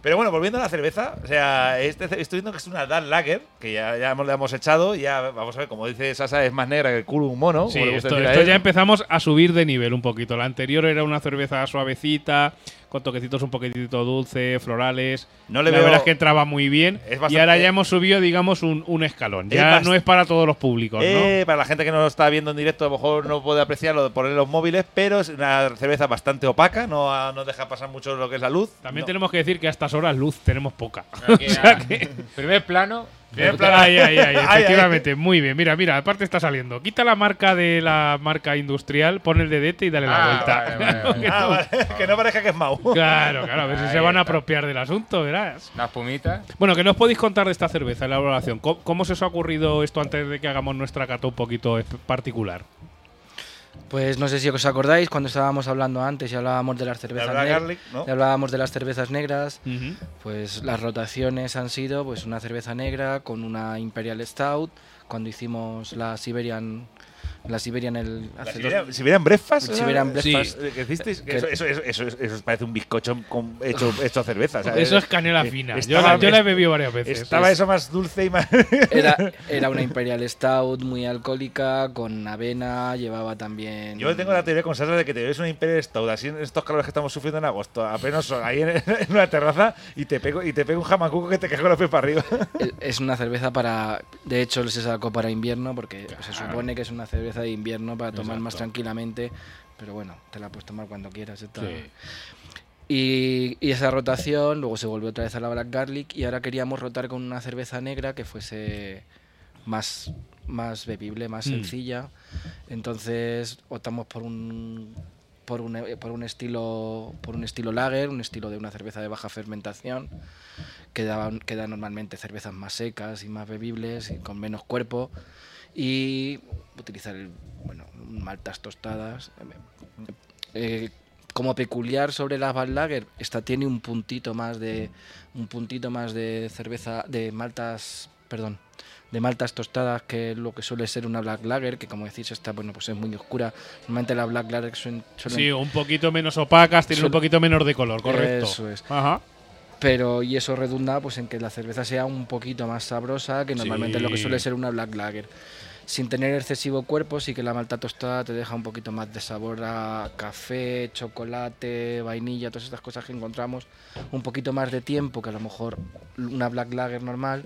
Pero bueno, volviendo a la cerveza, o sea, este, estoy viendo que es una Dark Lager, que ya, ya hemos, la hemos echado, ya vamos a ver, como dice Sasa, es más negra que el culo de un mono. Sí, esto, esto ya empezamos a subir de nivel un poquito. La anterior era una cerveza suavecita, con toquecitos un poquitito dulce, florales. No le la veo- verdad es que entraba muy bien. Es y ahora ya hemos subido, digamos, un, un escalón. Es Ya bast- no es para todos los públicos, Eh, Para la gente que no lo está viendo en directo, a lo mejor no puede apreciarlo de poner los móviles, pero es una cerveza bastante opaca, no, ah, no deja pasar mucho lo que es la luz. ¿no? También No. tenemos que decir que a estas horas luz tenemos poca. Aquí, o sea que- Primer plano, Bien, en plan- Ahí, ahí, ahí, Ahí, ahí. efectivamente, muy bien. Mira, mira, aparte está saliendo. Quita la marca de la marca industrial, pon el dedete y dale la Ah, vuelta. vale, vale, vale. Que Ah, no- vale, que no parezca que es Mau. Claro, claro, a ver si Ahí se van a está. apropiar del asunto, verás. Las pumitas. Bueno, ¿qué nos podéis contar de esta cerveza, la elaboración? ¿Cómo, cómo se os ha ocurrido esto antes de que hagamos nuestra cata un poquito particular? Pues no sé si os acordáis cuando estábamos hablando antes y hablábamos de las cervezas negras. ¿no? Hablábamos de las cervezas negras. Pues las rotaciones han sido pues una cerveza negra con una Imperial Stout cuando hicimos la Siberian la Siberian el La Siberian, dos- Siberian Breakfast. Siberian. Breakfast. ¿Qué hicisteis? Que Eso, eso, eso, eso, eso- eso parece un bizcocho con- hecho, hecho cerveza. o sea, Eso es canela eh, fina. Yo estaba- la, yo la he bebido varias veces. Estaba eso más dulce y más. era, era una Imperial Stout muy alcohólica con avena, llevaba también Yo tengo la teoría con Sasa de que te ves una Imperial Stout así en estos calores que estamos sufriendo en agosto, apenas son ahí en, en una terraza y te pego y te pego un jamacuco que te cago los pies para arriba. Es una cerveza para. De hecho, se sacó para invierno porque se supone que es una cerveza de invierno para tomar más tranquilamente. Pero bueno, te la puedes tomar cuando quieras. está- Sí. Y, y esa rotación, luego se volvió otra vez a la Black Garlic y ahora queríamos rotar con una cerveza negra que fuese más, más bebible, más Mm. sencilla. Entonces optamos por un por un, por un estilo por un estilo lager, un estilo de una cerveza de baja fermentación que da, que da normalmente cervezas más secas y más bebibles y con menos cuerpo y utilizar el, bueno, maltas tostadas eh, como peculiar sobre la Bad Lager, esta tiene un puntito más de un puntito más de cerveza de maltas, perdón, de maltas tostadas que lo que suele ser una Black Lager, que como decís esta bueno pues es muy oscura. Normalmente la Black Lager suen- suelen Sí, un poquito menos opacas, tienen un poquito menos de color, correcto. Eso es. Ajá. pero y eso redunda pues en que la cerveza sea un poquito más sabrosa que normalmente lo que suele ser una black lager sin tener excesivo cuerpo sí que la malta tostada te deja un poquito más de sabor a café chocolate vainilla todas estas cosas que encontramos un poquito más de tiempo que a lo mejor una black lager normal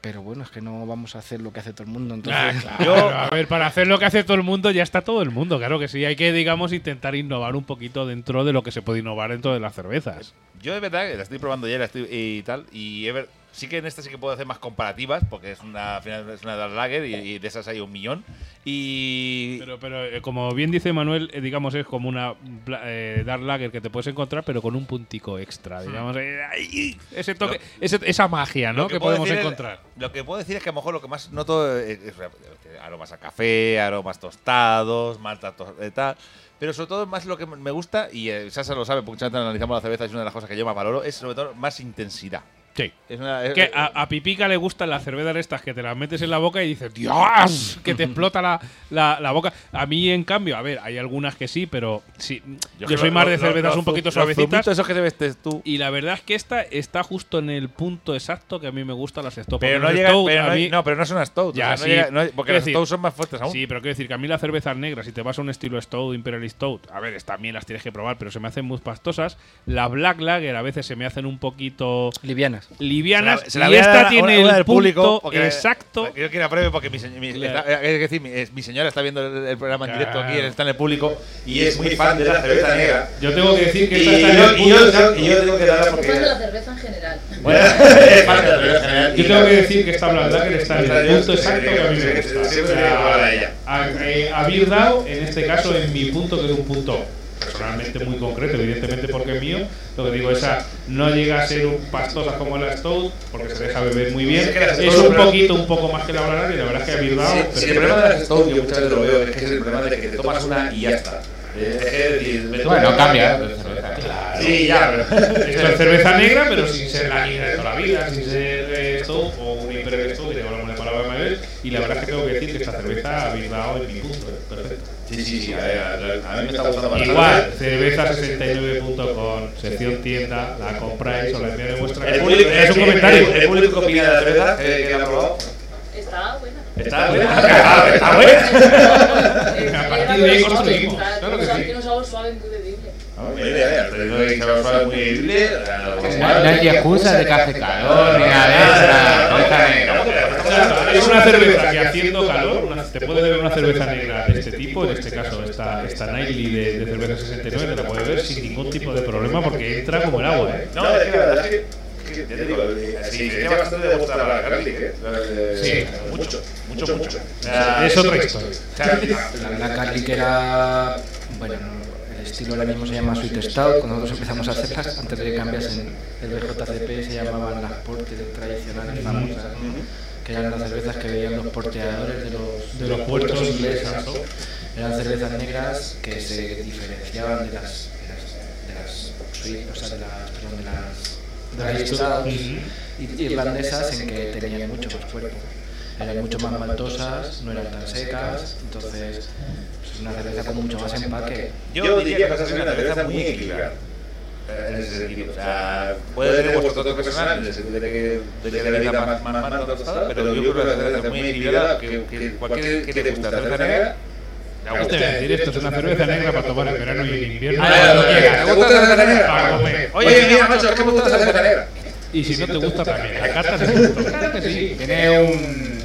pero bueno es que no vamos a hacer lo que hace todo el mundo entonces Ah, claro, a ver, para hacer lo que hace todo el mundo, ya está todo el mundo, claro que sí. Hay que, digamos, intentar innovar un poquito dentro de lo que se puede innovar dentro de las cervezas. Yo de verdad que la estoy probando ya la estoy- y tal. Y ver- sí que en esta sí que puedo hacer más comparativas, porque es una, al final es una Dark Lager y, y de esas hay un millón. Y. Pero, pero eh, como bien dice Manuel, eh, digamos, es como una eh, Dark Lager que te puedes encontrar, pero con un puntico extra, digamos. eh, ese toque, ese- esa magia, ¿no? Lo Que, puedo podemos decir es- encontrar. lo que puedo decir es que a lo mejor lo que más noto es, es aromas a café, aromas tostados, malta to- eh, tal. Pero sobre todo más lo que me gusta, y eh, Sasa lo sabe, porque analizamos la cerveza, es una de las cosas que yo más valoro, es sobre todo más intensidad. Sí. Es una, es- Que a, a Pipica le gustan las cervezas estas que te las metes en la boca y dices, ¡Dios! Que te explota la, la- la boca. A mí, en cambio, a ver, hay algunas que sí, pero sí. Yo, soy más de lo- cervezas un poquito suavecitas. esos que te vestes tú. Y la verdad es que esta está justo en el punto exacto que a mí me gustan las Stout. Pero no, llega, Stout, pero a no, mí- no, pero no es una Stout. Ya, o sea, sí. no llega- no- porque las Stout son más fuertes aún. Sí, pero quiero decir que a mí las cervezas negras, si te vas a un estilo Stout, Imperial Stout, a ver, también las tienes que probar, pero se me hacen muy pastosas. Las Black Lager a veces se me hacen un poquito livianas livianas. Se la- se la y esta tiene una- una el del público, punto porque- exacto. Yo quiero pruebe porque mi, mi- Claro. está- es decir, mi, es- mi señora está viendo el, el programa en directo aquí, está en el público y es muy fan de la cerveza negra. Yo tengo que decir que Y esta está en yo, el y yo- y yo tengo que darla Fan de porque. la cerveza en general. Bueno, es fan de la cerveza negra. Yo tengo que decir que esta Black Lager está en el punto exacto que a mí me que- gusta. siempre que a ella. a- eh, Haber dado, en este caso, en mi punto, que es un punto personalmente muy concreto, evidentemente porque es mío, lo que digo, esa no llega a ser un pastosa como la Stout, porque se deja beber muy bien, la es un poquito, un poco más que la Lager, y la verdad es que Sí, sí, el problema de las Stout, yo muchas veces lo veo, es que es el problema de que te tomas una y ya está. Eh, Es decir, me tomo Bueno, una- cambia. ¿eh? de cerveza. Sí, ya, pero. Esto es cerveza negra, pero sin ser la negra de toda la vida, sin ser eh, Stout o un Imperial Stout, que tengo alguna palabra de y la verdad es que tengo que decir que esta cerveza habéis dado en mi eh. Sí, sí, sí, a, ver, a- a mí me está gustando bastante. Igual, cerveza69.com, sección tienda, la compráis o la enviáis en vuestra El casa. público, Es un comentario. El, público que opina de la cerveza eh, que la ha probado. Está buena. Está buena. Ah, Está buena. A partir de ahí construimos. Claro que tiene sí. tiene un sabor suave muy bebible. Buena idea, te digo que se va a usar muy bebible. No, no hay excusa de calor ni nada de eso. Es una cerveza que haciendo calor, una- te puede beber una cerveza negra de este tipo, en este caso esta, esta Nightly de, de cerveza 69, te la puedes beber sin ningún tipo de problema porque entra como el agua. ¿eh? No, es que la verdad es que, te digo, eh, se diferencia bastante de vuestra Black Garlic, ¿eh? Sí. mucho, mucho, mucho. Es otra historia. La Garlic era. Bueno, el estilo ahora mismo se llama Sweet Stout. Cuando nosotros empezamos a hacerlas, antes de que cambiasen el BJCP, se llamaban las portes tradicionales famosas, que eran las cervezas que veían los porteadores de los, De los puertos ingleses. Eran cervezas negras que se diferenciaban de las. de las. de las o sea, de las. perdón, de las. de las stouts i- irlandesas en que tenían mucho más cuerpo. Eran mucho más maltosas, no eran tan secas, entonces es una cerveza con mucho más empaque. Yo diría que es una cerveza muy equilibrada. En ese sentido. O sea, puede tener vuestro toque personal en el sentido de que, de que la vida más, más, más tostada, pero yo creo que es una cerveza muy equilibrada que, que cualquier que le gusta la cerveza negra, gusta. decir esto es una cerveza negra para tomar en verano y en invierno. Ah. ¿Te gusta la cerveza negra? Para comer. Oye, mira, macho, es que me gusta la cerveza negra. Y si no te gusta también, la carta se gusta. Claro que sí. Tiene un.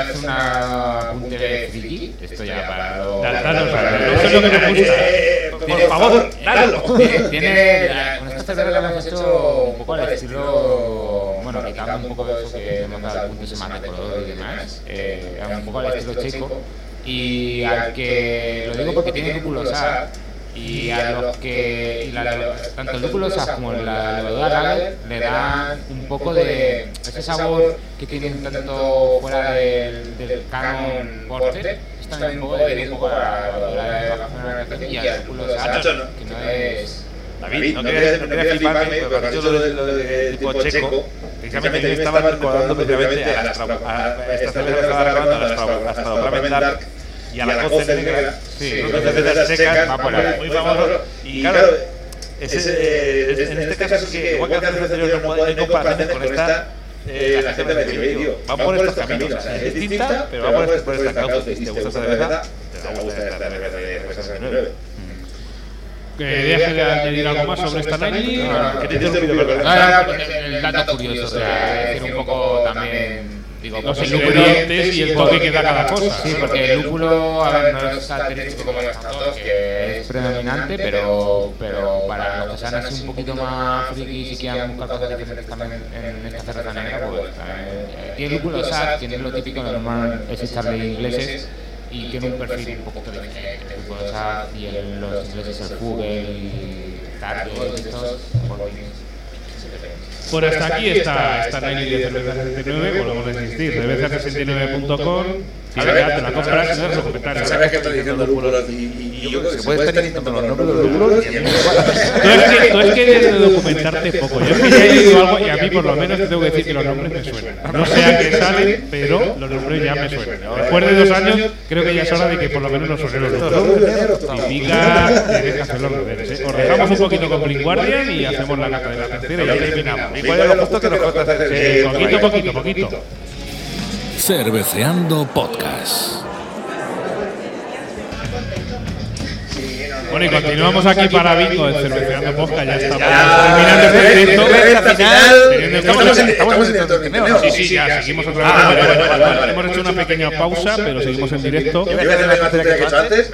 Hacer una apunte de friki. Esto ya para lo. Da- danos, eso es lo que nos gusta. Por favor, dalo. Tiene, con esta cerveza la hemos hecho un poco al estilo, bueno, quitando un poco de eso que hemos dado puntos más de color y demás, eh, un poco al estilo checo. Y al que, lo digo porque tiene lúpulos A, y a los que, y la- tanto el lúpulo A como la levadura lager le dan un poco de ese sabor que tiene un tanto fuera del, del canon porter, es también un poco de un poco a la levadura fermentación y al lúpulo A, Nacho, no. que no es... David, no quería, no quería fliparme, pero has dicho lo de, lo de tipo checo, precisamente me estaba recordando precisamente a, las trau- a esta cerveza que estaba grabando, a a Traupramen Dark y a la Coce Negra, sí, son dos cervezas secas, va por ahí. muy famosos, y claro, ese, eh, es- en este caso sí que igual que la cerveza anterior no puede- no comparaciones con esta, eh, la gente me dice, van por estos caminos, o sea, es distinta, pero va por, este- por esta causa, si te gusta esta cerveza, te va a gustar esta cerveza de Cerveza 69. Que deje de añadir algo más sobre esta Nightly. Que te he interrumpido, perdón. El dato curioso, o sea, decir un poco también, digo, porque el lúpulo- y el toque que da cada cosa. Sí, porque el lúpulo, a ver, no es característico como los tantos, que es predominante, pero, pero para los que sean así un poquito más frikis y quieran buscar cosas diferentes también en esta cerveza negra, pues también, eh, tiene lúpulo SAT, tiene lo típico, lo normal es echarle ingleses y tiene un perfil un poquito diferente. El lúpulo SAT y el- los ingleses el Fugel y Target y estos, porque Por hasta aquí está esta Nightly de cerveza 69, volvemos a insistir, cerveza69.com. Si ya te la compras, no es comentarios. Sabes que está diciendo lúpulos y, y, y yo creo que se puede estar diciendo los nombres de los lúpulos y Tú es que, que de documentarte poco. Yo es que ya he leído algo y a mí por lo menos te tengo que decir que los nombres me suenan. No sé a qué salen, pero los nombres ya me suenan. Después de dos años, creo que ya es hora de que por lo menos nos suenen los nombres. Significa tienes que hacer los deberes. ¿eh? Os dejamos un poquito con Blink Guardian y hacemos la cata de la tercera y ya terminamos. Igual es lo justo que nos falta hacer. Eh, poquito, poquito, poquito. Cerveceando Podcast. Bueno, y continuamos aquí para Bingo, el cerveceando Posca. Ya estamos terminando este directo. en Estamos en- en directo en Internet, ¿o no? Sí, sí, ya seguimos otra vez. Ah. Hemos hecho una pequeña pausa, pero seguimos en directo. Yo voy a hacer la que he hecho antes,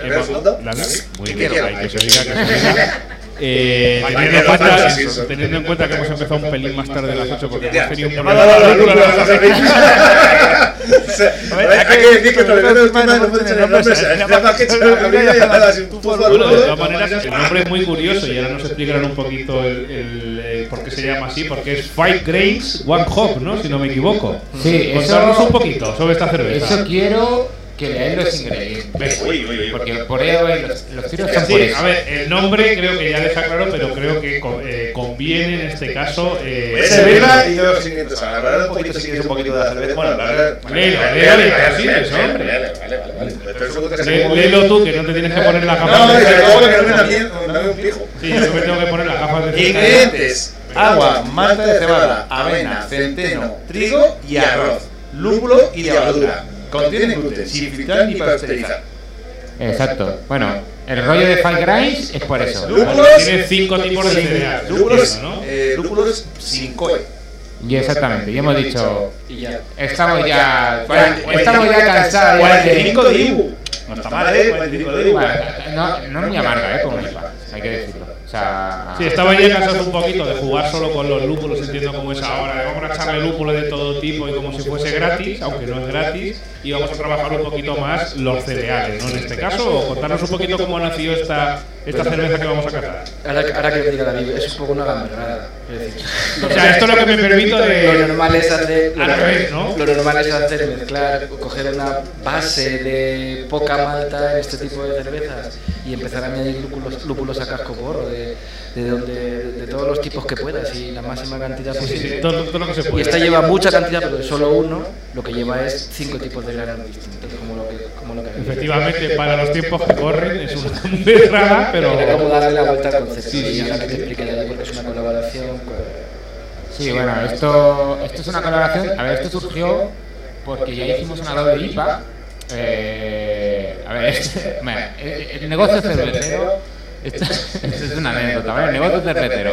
Muy ¿Qué bien, que se diga que se diga. Eh, Vale, teniendo, en vale, cuenta, vale, sí, sí. teniendo en cuenta que hemos empezado un pelín más tarde de las 8 porque hemos tenido un problema. A Hay que decir que no el nombre es muy curioso y ahora nos explicarán un poquito el, eh, por qué se llama así, porque es Five Grains, One Hop, ¿no? Si no me equivoco. Sí, Contarnos un poquito sobre esta cerveza. Eso quiero que leáis los ingredientes. Uy, uy, uy. Porque por ello los, los tiros son por Sí, eso. a ver, el nombre creo que ya deja claro, pero creo que eh, conviene en este caso. Eh, Es cerveza y los ingredientes. A hablar un poquito si quieres un poquito de la cerveza. Bueno. Léelo, hombre. Vale, vale, vale. Léelo tú, que no te tienes que poner la No, capa. no, no me da bien, no pijo. Sí, yo me tengo que poner la capa de. Ingredientes: agua, malta de cebada, avena, centeno, trigo y arroz, lúpulo y levadura. Contiene gluten, sin filtrar ni pasteurizar. Exacto. Bueno, el rollo de Five Grimes es por eso. Lúpulos, Tiene cinco tipos de cereal. lúpulos, ¿no? eh, lúpulos sin coe. Y exactamente, y hemos dicho, Y ya. estamos ya, estamos ya cansados ya de, 45 de IBU. No está mal, ¿eh? 45 de Bueno, IBU. no, no es muy amarga, ¿eh? Como IPA, hay que decirlo. O sea, Sí, estaba ya cansado un poquito de jugar solo con los lúpulos, entiendo cómo es ahora. Vamos a echarle lúpulo de todo tipo y como si fuese gratis, aunque no es gratis, y vamos a trabajar un poquito más los cereales, ¿no? En este caso, contarnos un poquito cómo nació esta, esta cerveza que vamos a catar. Ahora, que- ahora que os diga David, es un poco una gamberrada. O sea, esto es lo que me permito de- Lo normal es hacer. Revés, ¿no? Lo normal es hacer mezclar, coger una base de poca malta en este tipo de cervezas y empezar a añadir lúpulos, lúpulos a casco porro de, de, donde, de todos los tipos que puedas y la máxima cantidad posible. todo- todo lo que se pueda. Y esta lleva mucha cantidad, pero de solo uno, lo que lleva es cinco tipos de como lo que, como lo que Efectivamente, para los tiempos que corren es una gamberrada, pero... Era como darle la vuelta al concepto. y ahora que te explique David, porque es una colaboración. pues, Sí, bueno, esto, esto es una colaboración. A ver, esto surgió porque ya hicimos una doble IPA. Eh, a ver, este- bueno, el, el negocio cervecero. Esto, esto es una anécdota, ¿vale? El negocio cervecero.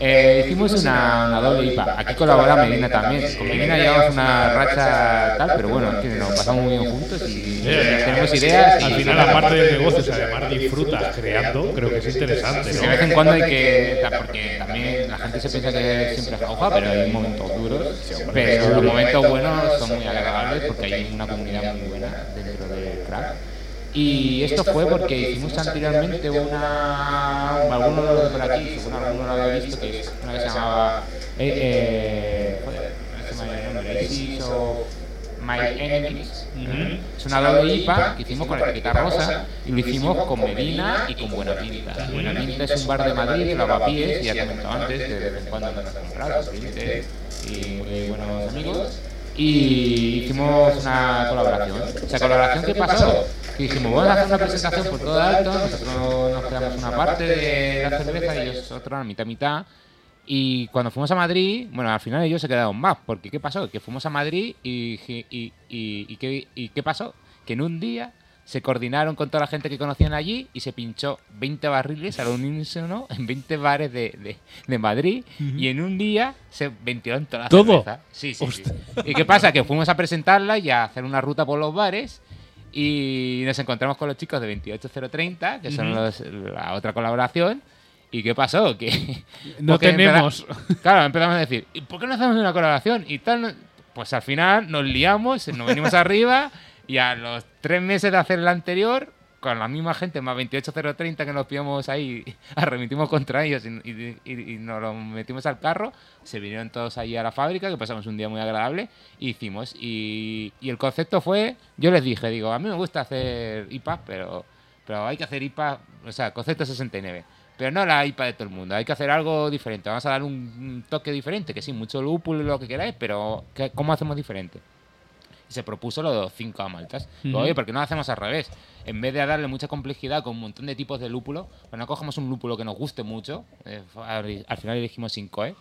Eh, hicimos una, una doble IPA. Aquí colabora Medina también. Con Medina llevamos una racha tal, pero bueno, que nos pasamos muy bien juntos y tenemos ideas. y- Al final, aparte del negocio, si además disfrutas creando, creo que es interesante, ¿no? de vez en cuando hay que. Porque también la gente se piensa que siempre es jauja, pero hay momentos duros. Pero los momentos buenos son muy agradables porque hay una comunidad muy buena dentro del crack. Y esto fue porque hicimos anteriormente una. Alguno de por aquí, según alguno lo había visto, que es una que se llamaba. Eh, eh, joder, no se me nombre. Aces of My Enemies. Es una doble IPA que hicimos con etiqueta rosa y lo hicimos con Medina y con Buenapinta. Buenapinta es un bar de Madrid, de lavapiés, ya he comentado antes, que de vez en cuando nos compramos, y muy buenos amigos. Y hicimos una colaboración. Esa colaboración, ¿qué pasó? Que dijimos, vamos a hacer una presentación por todo alto, nosotros nos quedamos una parte de la cerveza y ellos otra, mitad, mitad. Y cuando fuimos a Madrid, bueno, al final ellos se quedaron más, porque ¿qué pasó? Que fuimos a Madrid y, y, y, y ¿qué, y ¿qué pasó? Que en un día se coordinaron con toda la gente que conocían allí y se pinchó 20 barriles al unísono en 20 bares de, de, de Madrid Ujú. y en un día se ventilaron toda la ¿Todo? cerveza. Sí, sí, sí. ¿Y qué pasa? Que fuimos a presentarla y a hacer una ruta por los bares y nos encontramos con los chicos de 28030, que son los- la otra colaboración. ¿Y qué pasó? Que No tenemos. Claro, empezamos a decir, ¿y por qué no hacemos una colaboración? Y tal, pues al final nos liamos, nos venimos arriba y a los tres meses de hacer la anterior, con la misma gente, más 28030 que nos pillamos ahí, arremitimos contra ellos y, nos lo metimos al carro, se vinieron todos ahí a la fábrica, que pasamos un día muy agradable, y hicimos. Y, el concepto fue, yo les dije, digo, a mí me gusta hacer IPA, pero, pero hay que hacer IPA, o sea, concepto 69. Pero no la IPA de todo el mundo, hay que hacer algo diferente. Vamos a dar un, toque diferente, que sí, mucho lúpulo y lo que queráis, pero ¿qué- ¿cómo hacemos diferente? Se propuso lo de los 5 maltas. Digo, Ujú. Oye, ¿por qué no lo hacemos al revés? En vez de darle mucha complejidad con un montón de tipos de lúpulo, pues no cogemos un lúpulo que nos guste mucho. eh, al, al final elegimos 5, ¿eh?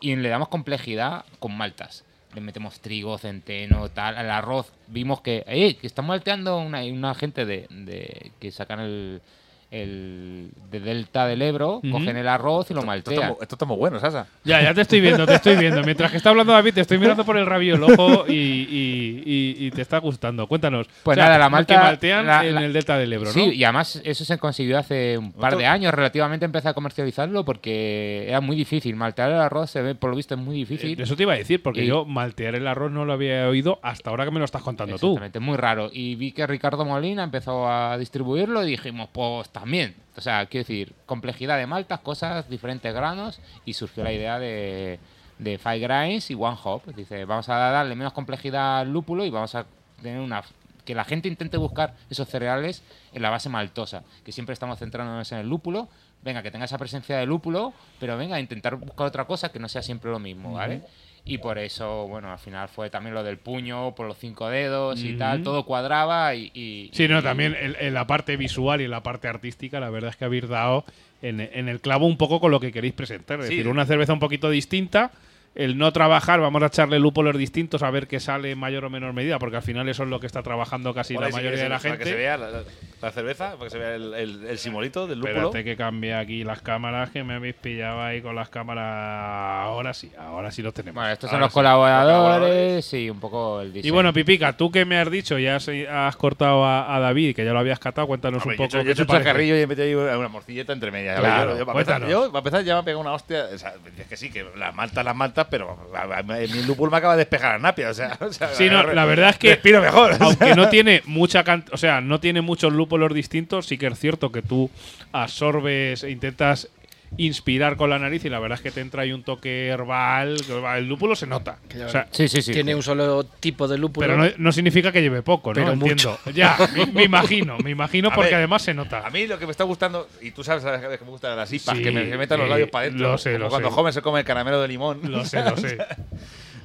Y le damos complejidad con maltas. Le metemos trigo, centeno, tal, al arroz. Vimos que, eh, que están malteando una, una gente de, de- que sacan el, el de Delta del Ebro, cogen el arroz y lo maltean. esto está muy bueno, Sasa. Ya, ya te estoy viendo, te estoy viendo. Mientras que está hablando David, te estoy mirando por el rabillo del ojo y, y- y- y te está gustando. Cuéntanos. Pues O sea, nada, la que malta. maltean la- en el delta del Ebro, ¿no? Sí, y además eso se consiguió hace un par de años. Relativamente empecé a comercializarlo porque era muy difícil. Maltear el arroz, se ve, por lo visto, es muy difícil. Eh, Eso te iba a decir, porque Y- yo maltear el arroz no lo había oído hasta ahora que me lo estás contando tú. Exactamente, muy raro. Y vi que Ricardo Molina empezó a distribuirlo y dijimos, pues también. O sea, quiero decir, complejidad de maltas, cosas, diferentes granos y surgió la idea de, de Five Grains y One Hop. Dice, vamos a darle menos complejidad al lúpulo y vamos a tener una... Que la gente intente buscar esos cereales en la base maltosa, que siempre estamos centrándonos en el lúpulo. Venga, que tenga esa presencia de lúpulo, pero venga, a intentar buscar otra cosa que no sea siempre lo mismo, ¿vale? Y por eso, bueno, al final fue también lo del puño, por los cinco dedos y tal, todo cuadraba y... y- Sí, no, y- también en, en la parte visual y en la parte artística, la verdad es que habéis dado en, en el clavo un poco con lo que queréis presentar. Es Sí. decir, una cerveza un poquito distinta, el no trabajar, vamos a echarle lúpulos distintos a ver qué sale en mayor o menor medida, porque al final eso es lo que está trabajando casi la mayoría de la para gente. que se vea la, la- la cerveza, para que se vea el, el- el simbolito del lúpulo. Espérate que cambie aquí las cámaras, que me habéis pillado ahí con las cámaras. Ahora sí, ahora sí los tenemos. Bueno, estos son los sí. colaboradores y un poco el diseño. Y bueno, Pipica, tú que me has dicho, ya has, has cortado a, a David, que ya lo habías catado, cuéntanos un poco. yo he hecho un chacarrillo y he metido ahí una morcilleta entre medias. Claro, yo, yo, para empezar, yo, para empezar, ya me ha pegado una hostia. O sea, es que sí, que las maltas, las maltas, pero a- a- mi me acaba de despejar la napia. O sea, o sea, Sí, no, re- la verdad es que Respiro mejor. o sea. aunque no tiene mucha o sea, no tiene muchos lúpulos distintos, sí que es cierto que tú absorbes e intentas inspirar con la nariz y la verdad es que te entra ahí un toque herbal, que el lúpulo se nota. O sea, Sí, sí, sí. Tiene un solo tipo de lúpulo. pero no, no significa que lleve poco, ¿no? Pero Entiendo. Ya, me, me imagino, me imagino A porque ver, además se nota. A mí lo que me está gustando, y tú sabes a que me gustan las IPAs, Sí, que me, que metan los eh, labios para adentro. lo sé, como lo cuando sé. Homer se come el caramelo de limón. Lo sé, lo sé.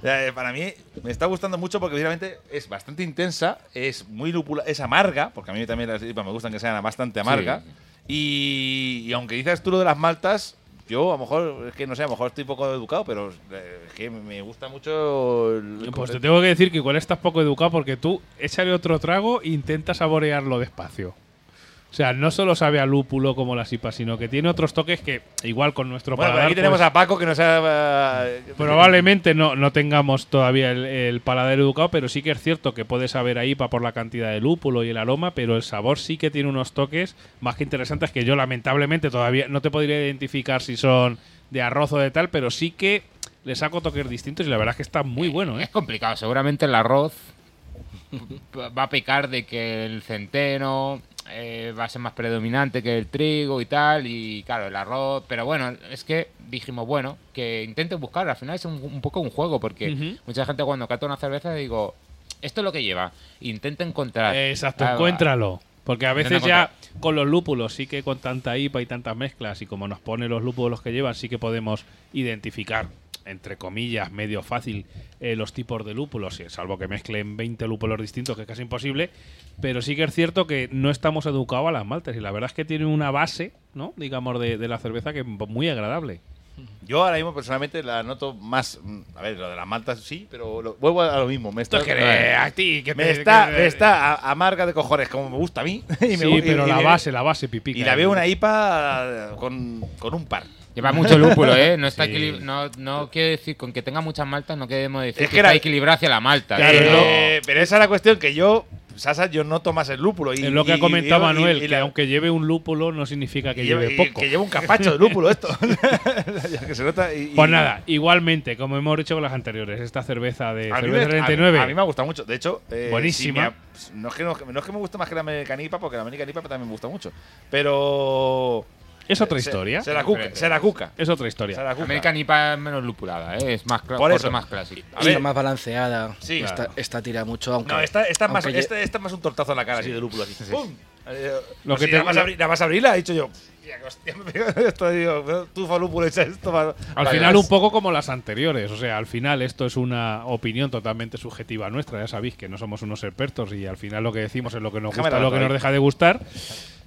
Eh, Para mí me está gustando mucho porque realmente es bastante intensa, es muy lúpula, es amarga, porque a mí también las IPAs me gustan que sean bastante amargas. Y, y aunque dices tú lo de las maltas, yo a lo mejor, es que no sé, a lo mejor estoy poco educado, pero eh, es que me gusta mucho. el- Pues te tengo que decir que igual estás poco educado porque tú échale otro trago e intenta saborearlo despacio. O sea, no solo sabe a lúpulo como las IPA, sino que tiene otros toques que igual con nuestro Bueno, paladar, aquí tenemos pues, a Paco que nos ha. eh, probablemente no, no tengamos todavía el, el paladar educado, pero sí que es cierto que puede saber a IPA por la cantidad de lúpulo y el aroma, pero el sabor sí que tiene unos toques más que interesantes que yo lamentablemente todavía no te podría identificar si son de arroz o de tal, pero sí que le saco toques distintos y la verdad es que está muy bueno, ¿eh? Es complicado. Seguramente el arroz va a pecar de que el centeno eh, va a ser más predominante que el trigo y tal. Y claro, el arroz. Pero bueno, es que dijimos, bueno, que intenten buscar. Al final es un, un poco un juego, porque mucha gente cuando cata una cerveza digo, esto es lo que lleva. Intenta encontrar. Exacto, Ah, encuéntralo. Porque a veces ya con los lúpulos, sí que con tanta IPA y tantas mezclas, y como nos pone los lúpulos que llevan, sí que podemos identificar, entre comillas, medio fácil, eh, los tipos de lúpulos, sí, salvo que mezclen 20 lúpulos distintos, que es casi imposible. Pero sí que es cierto que no estamos educados a las maltas, y la verdad es que tiene una base, ¿no? Digamos, de, de la cerveza que es muy agradable. Yo ahora mismo personalmente la noto más. mm, A ver, lo de las maltas sí, pero lo- vuelvo a lo mismo. Me está, que a ti, que me te- está, que- me está a- amarga de cojones, como me gusta a mí. y Sí, pero y la base, la base pipica. Y la veo una IPA con, con un par. Lleva mucho lúpulo, ¿eh? No, está Sí. no, no quiere decir, con que tenga muchas maltas, no queremos decir Es que, que era- está equilibrado hacia la malta. Claro, No. Eh, pero esa es la cuestión que yo, Sasa, yo noto más el lúpulo. Y, Es lo que y- ha comentado y- Manuel, y que la- aunque lleve un lúpulo no significa que y lleve y- poco. Que lleva un capacho de lúpulo esto. Ya que se nota y- y- Pues nada, igualmente, como hemos dicho con las anteriores, esta cerveza de A mí, cerveza me, a- 39. a mí me ha gustado mucho. De hecho, eh, Buenísima. ha- no, es que, no, no es que me guste más que la americanipa, porque la americanipa también me gusta mucho. Pero. Es otra historia. Se, la cuca. Diferente. Se la cuca. es otra historia. Se la cuca. American IPA es menos lupulada, ¿eh? Es más, Por eso. más clásico. A está ver. más balanceada. Sí. esta, Claro. esta tira mucho, aunque. No, esta, esta, es más, esta, esta es más un tortazo en la cara así de lúpulo. Así. ¡Pum! Eh, Lo pues que sí, te- nada, más abrir, nada más abrirla, he dicho yo. "Hostia, me pega esto, digo, tú lúpulo, esto. Al vale, final vas". un poco como las anteriores, o sea, al final esto es una opinión totalmente subjetiva nuestra, ya sabéis que no somos unos expertos y al final lo que decimos es lo que nos Déjame gusta, lo que nos deja de gustar.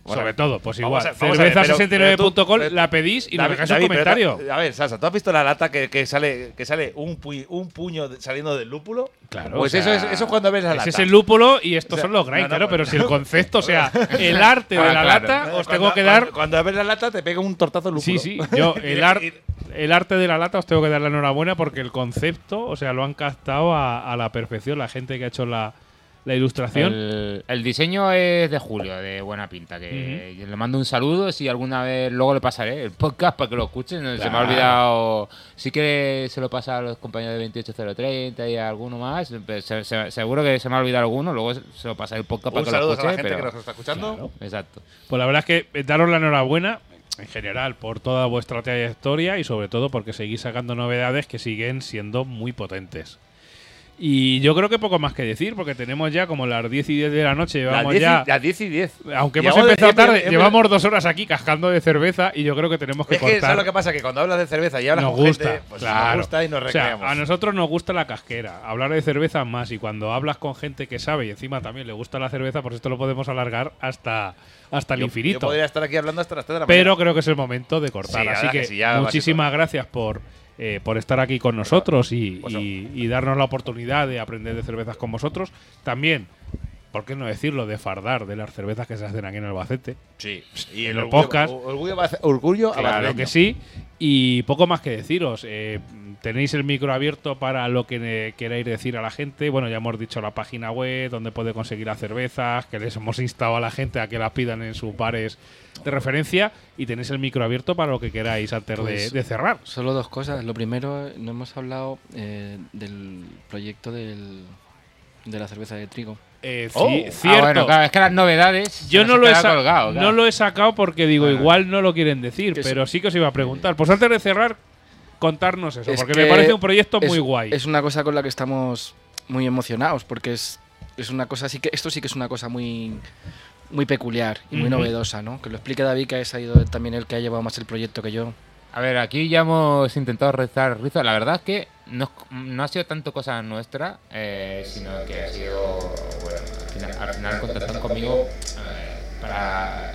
Bueno, Sobre todo, pues igual, a- vamos a ver, pero- cerveza69.com pero tú- la pedís y David- dejáis un pero comentario. a ver, Sasa, ¿tú has visto la lata que, que sale que sale un, pu- un puño de- saliendo del lúpulo? Claro, Pues o sea, eso es eso es cuando ves la Ese lata. es el lúpulo y estos O sea, son los grind, no, no, claro, pues- pero si el concepto, o sea, el arte de la claro. lata, os Cuando- tengo que dar Cuando ves la lata te pega un tortazo el lúpulo. Sí, sí. Yo, el, ar- el arte de la lata os tengo que dar la enhorabuena porque el concepto, o sea, lo han captado a, a la perfección la gente que ha hecho la, la ilustración. El, el diseño es de Julio, de buena pinta. Que le mando un saludo. Si alguna vez luego le pasaré el podcast para que lo escuchen. Se me ha olvidado. Sí que se lo pasa a los compañeros de 28030 y a alguno más. se- se- seguro que se me ha olvidado alguno. Luego se lo pasaré el podcast Un para que saludo lo a la escuchen. gente pero- que nos está escuchando. Claro. Exacto. Pues la verdad es que eh, daros la enhorabuena en general por toda vuestra trayectoria y sobre todo porque seguís sacando novedades que siguen siendo muy potentes. Y yo creo que poco más que decir, porque tenemos ya como las 10 y 10 de la noche, Las llevamos 10 y- ya las 10 y 10. Aunque hemos Llevamos empezado tarde, llevamos dos horas aquí cascando de cerveza y yo creo que tenemos que Es que cortar. ¿sabes lo que pasa? Que cuando hablas de cerveza y hablas nos con gusta, gente, pues claro. nos gusta y nos O sea, recreamos. a nosotros nos gusta la casquera, hablar de cerveza más y cuando hablas con gente que sabe y encima también le gusta la cerveza, pues esto lo podemos alargar hasta, hasta el Yo- infinito. Yo podría estar aquí hablando hasta las 3 de la mañana. Pero creo que es el momento de cortar. Sí, Así que, que sí, muchísimas gracias por eh, por estar aquí con nosotros y, y- y darnos la oportunidad de aprender de cervezas con vosotros. También, ¿por qué no decirlo? De fardar de las cervezas que se hacen aquí en Albacete. Sí. Y en el el orgullo- podcast. Orgullo, orgullo Claro que sí. Y poco más que deciros. Eh, tenéis el micro abierto para lo que queráis decir a la gente. Bueno, ya hemos dicho la página web, donde puede conseguir las cervezas, que les hemos instado a la gente a que las pidan en sus bares de referencia. Y tenéis el micro abierto para lo que queráis antes de- Pues, de, cerrar. Solo dos cosas. Lo primero, no hemos hablado eh, del proyecto del, de la cerveza de trigo. Eh, Oh. ci- Ah, cierto. bueno, claro, es que las novedades. Yo no lo, he colgado, claro. no lo he sacado porque digo, Bueno. igual no lo quieren decir, pero sí que os iba a preguntar. Pues antes de cerrar, contarnos eso, Es porque me parece un proyecto es- muy guay. Es una cosa con la que estamos muy emocionados, porque es, es una cosa, sí que esto sí que es una cosa muy muy peculiar y muy novedosa, ¿no? Que lo explique David, que ha sido también el que ha llevado más el proyecto que yo. A ver, aquí ya hemos intentado rezar rizo. La verdad es que no, no ha sido tanto cosa nuestra, eh, sino que ha sido, final, al final contactaron conmigo eh, para...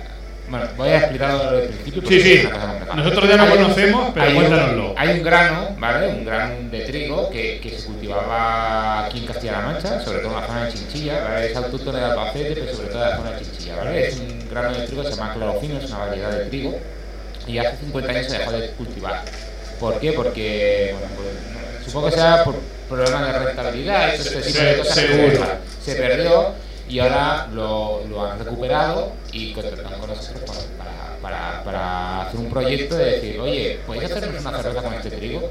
Bueno, voy a explicarlo desde el principio. Sí, sí. Nosotros ya lo un- conocemos, pero hay un- cuéntanoslo. Hay un grano, ¿vale? Un grano de trigo que, que se cultivaba aquí en Castilla-La Mancha, sobre todo en la zona de Chinchilla, ¿vale? Es autóctono de Albacete, pero sobre todo en la zona de Chinchilla, ¿vale? Es un grano de trigo que se llama clorofino, es una variedad de trigo y hace 50 años se dejó de cultivar. ¿Por qué? Porque, bueno, pues, supongo que sea por problemas de rentabilidad todo este tipo de cosas. que Seguro. Se perdió y ahora lo, lo han recuperado y contactan con nosotros para, para, para hacer un proyecto de decir, oye, ¿podéis hacernos una cerveza con este trigo?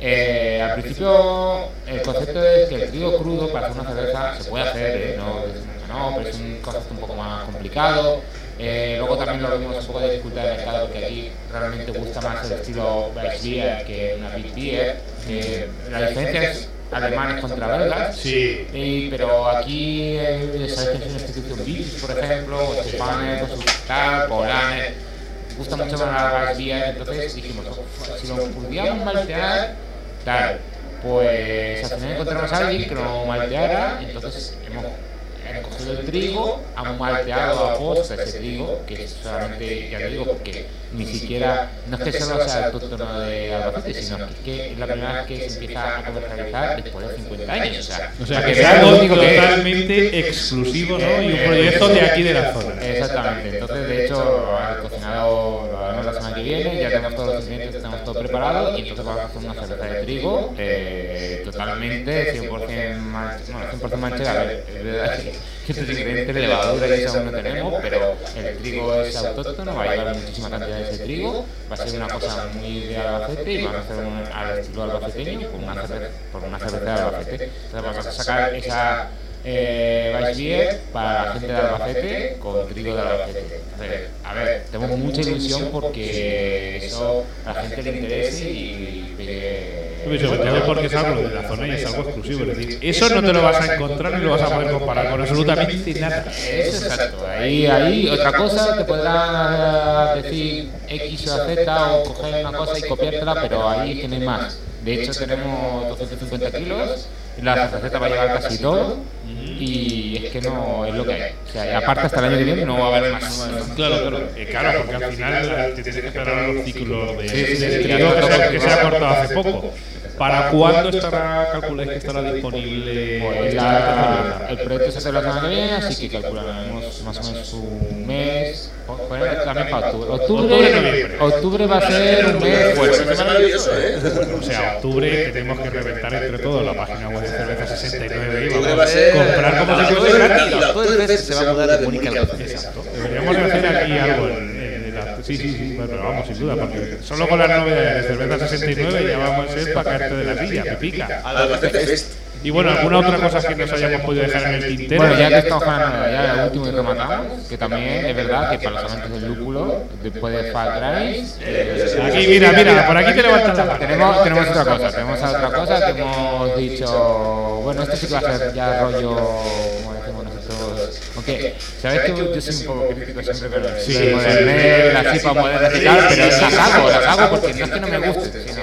Eh, al principio el concepto es que el trigo crudo para hacer una cerveza se puede hacer, ¿eh? no, no, pero es un concepto un poco más complicado. Eh, luego también lo vimos un poco de dificultad de mercado porque aquí realmente gusta más el estilo Beer que una Big Beer. que la diferencia es alemanes contra belgas. Sí. Y- pero aquí eh, sabes que es una institución Beats, por ejemplo, o Stefaner, con su tal, Polanes. Gusta mucho más la Weiss Beer, entonces dijimos, "Uf, si lo pudiéramos maltear, claro, pues al final encontramos a alguien que lo malteara, entonces hemos cogido el trigo, hemos malteado a posta ese trigo, que es solamente, ya te digo, porque ni siquiera, no es que solo sea autóctono de Albacete, sino que es, que es la primera vez que se empieza a comercializar después de 50 años. O sea, O sea, que es algo lo totalmente exclusivo, ¿no? Y un proyecto de aquí de la zona. Exactamente, entonces de hecho al cocinado lo haremos la semana que viene, ya tenemos todos los ingredientes, tenemos todo preparado y entonces vamos a hacer una cerveza de trigo eh, totalmente 100% manchera, bueno, 100% manchera, que, que estos ingredientes de levadura y eso aún no tenemos, pero el trigo es autóctono, va a llevar muchísima cantidad de ese trigo, va a ser una cosa muy de Albacete y vamos a hacer un, al estilo albaceteño con una, por una cerveza de Albacete, entonces vamos a sacar esa eh, Beer para la gente de Albacete con trigo de Albacete. A ver, tenemos mucha ilusión porque eso a la gente le interese y que... Y porque es algo de la zona y es algo exclusivo. Es decir, eso no te lo vas a encontrar ni lo vas a poder comparar con absolutamente nada. Eso exacto. Ahí, ahí otra cosa, te podrán decir X o Z o coger una cosa y copiártela, pero ahí es que no hay más. De hecho, tenemos 250 kilos, la receta va a llevar casi todo, y es que no es lo que hay. O sea, y aparte, hasta el año que viene no va a haber más. Claro, claro. Eh, claro, porque al final te tienes que esperar los ciclos de, Sí, sí, sí, de sí, trigo que se, ha cortado hace poco. ¿Para cuándo estará, calculáis que estará disponible Pues la- el proyecto se hace la semana que viene, así que calcularemos más o menos un mes. También para octubre. Octubre, va a ser un mes ¿eh? O sea, octubre tenemos que reventar entre todos la página web de Cerveza 69 y Octubre va a ser- comprar como si fuese gratis. La October Fest se va a mudar de Múnich al Deberíamos de hacer aquí algo la- Sí, sí, sí, pero vamos, sin duda, porque solo con las novedades de Cerveza 69 ya vamos a ser para caerte de la silla, que pica. Albacete Fest. Y bueno, alguna otra cosa que nos hayamos podido dejar en el tintero. Bueno, ya que estamos hablando ya el último que rematamos, que también es verdad que para los amantes del lúpulo, después de Fat Rice, eh, Aquí, mira, mira, por aquí te levantas la mano. tenemos, tenemos otra cosa, tenemos otra cosa que hemos dicho, bueno, esto sí que va a ser ya rollo, como decimos nosotros, aunque sabéis que yo soy un poco crítico siempre con el Sí, las cipas modernas y tal, pero las hago, las hago porque no es que no me guste, sino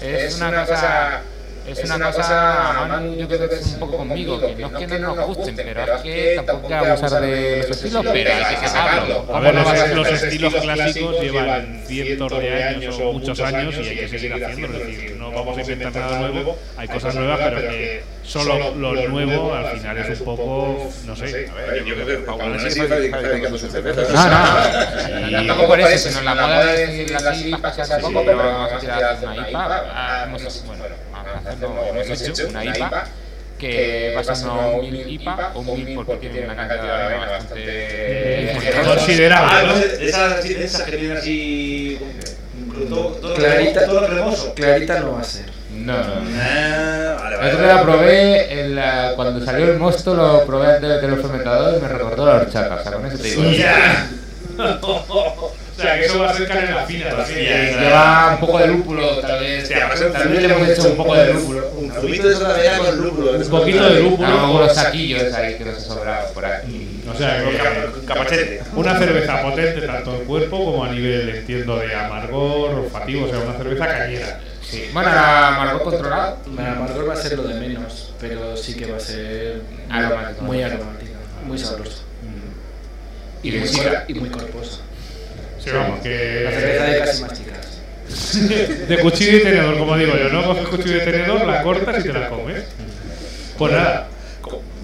es una cosa es una cosa, Manu, yo creo que es un poco conmigo, que no es que no nos gusten, pero es que tampoco hay que abusar de los estilos, pero hay que sacarlo. A ver, los, los estilos clásicos llevan cientos de años o muchos años y hay que seguir haciéndolo. Es decir, no vamos a inventar nada nuevo, hay cosas nuevas, pero que solo lo nuevo al final es un poco, no sé. A ver, yo creo que aún así fabricando sus cervezas. No, no, tampoco por eso, sino la moda de decir las IPAs que hace poco, pero vamos a tirar una IPA. Ah, bueno, a hacerlo, hemos hecho una IPA que va a ser una 1000 IPA o 1000 porque tiene una cantidad de bastante Considerable, Ah, ¿no? esas, que tienen así. Todo, todo, Clarita, todo cremoso. clarita no va a ser. No, no. Ah, vale, El vale. otro día la probé, en la- cuando salió el mosto lo probé antes de tener el fermentador y me recordó la horchata, o sea, con eso te digo. O sea, que eso va a ser canela fina también. Lleva un poco de lúpulo, tal vez. Vez le hemos hecho un poco de lúpulo. Un zumito de mañana con lúpulo. Un poquito de lúpulo. Algo los saquillos ahí que nos ha sobrado por aquí. O sea, Capachete. una cerveza potente tanto en cuerpo como a nivel, entiendo, de amargor, olfativo, o sea, una cerveza cañera. Sí. Bueno, la Margot controlada. La amargor va a ser lo de menos, pero sí que va a ser Aromática. muy aromática, muy sabrosa. Y muy, y muy corposa. Sí, vamos, La que. cerveza de casi más chicas. De cuchillo y tenedor, como digo yo, no coges cuchillo y tenedor, la cortas y te la comes. Pues nada,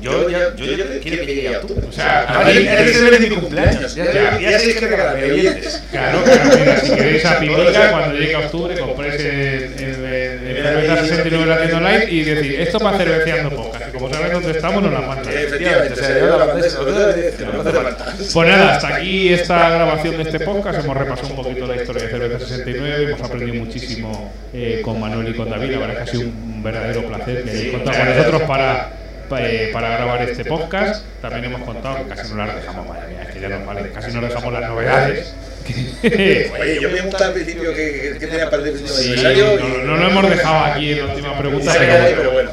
Yo ya, yo ya quiero que llegue a octubre. o sea, es que es mi cumpleaños. Ya, ya, ya sé que regalarme oyentes. Claro, claro, mira, si queréis a Pimica, cuando llegue octubre, compréis el, el, el, el cerveza 69 en la tienda online y decir, esto para cerveceando pocas, que como saben dónde estamos, nos la mandan. Efectivamente, la. Pues nada, hasta aquí esta grabación de este podcast. Hemos repasado un poquito la historia de Cerveza 69. Hemos aprendido muchísimo eh, con Manuel y con David. La verdad es que ha sido un verdadero placer que hayáis contado con nosotros para, pa- eh, para grabar este podcast. También hemos contado, que casi no las dejamos, madre mía, es que ya nos vale, casi no dejamos las novedades. Oye, yo me preguntaba al principio que, que tenía para el Sí, no, no lo hemos dejado aquí en la última pregunta, pero bueno.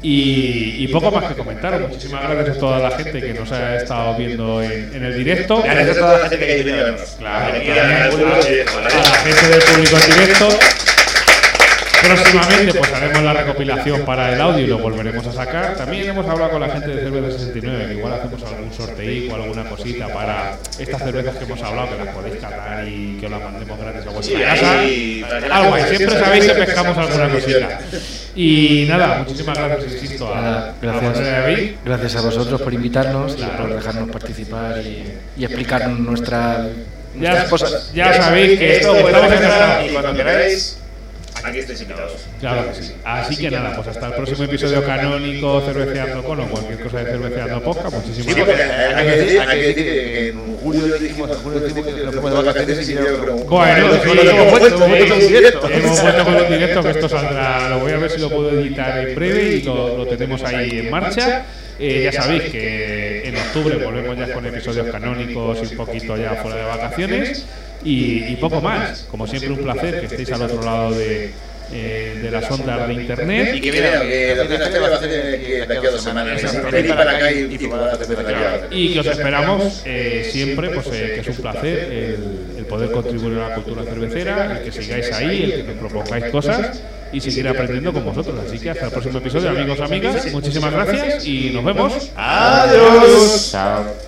Y, y poco más que comentar. Muchísimas gracias a toda la gente que nos ha estado viendo en, en el directo. Gracias a toda la gente que ha venido a vernos. Claro, a- la gente del público en directo. Próximamente pues haremos la recopilación para el audio y lo volveremos a sacar. También hemos hablado con la gente de Cerveza 69, que igual hacemos algún sorteo o alguna cosita para estas cervezas que hemos hablado, que las podéis catar y que os las mandemos gratis a vuestra casa. Algo ahí, siempre sabéis que pescamos alguna cosita. Y nada, muchísimas gracias, insisto, a, Nada, a gracias, David. gracias a vosotros por invitarnos y por dejarnos participar y, y explicarnos nuestra, Ya, ya sabéis que esto Esto estamos encantados. y cuando queráis, aquí estáis invitados. Claro que sí. Así que nada, pues hasta el próximo episodio canónico, cerveceando con o cualquier cosa de cerveceando podcast. Sí, Muchísimas porque gracias. hay que decir, hay que decir que en julio dijimos, en julio dijimos que nos fuimos de vacaciones y yo creo Bueno, sí, lo hemos puesto, con un directo que esto saldrá, lo voy a ver si lo puedo editar en breve y lo, lo tenemos ahí en marcha. Eh, ya sabéis que en octubre volvemos ya con episodios canónicos y un poquito ya fuera de vacaciones y, y poco más. Como siempre un placer que estéis al otro lado de, eh, de las ondas de internet. Y que mira, que la va a aquí de aquí a dos semanas. Y, que va Y que os esperamos eh, siempre, pues eh, que es un placer el, el poder contribuir a la cultura cervecera, el que sigáis ahí, el que nos propongáis cosas y seguir aprendiendo con vosotros. Así que hasta el próximo episodio, amigos, amigas. Muchísimas gracias y nos vemos. Adiós. Chao.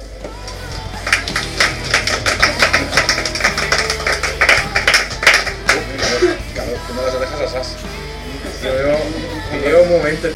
90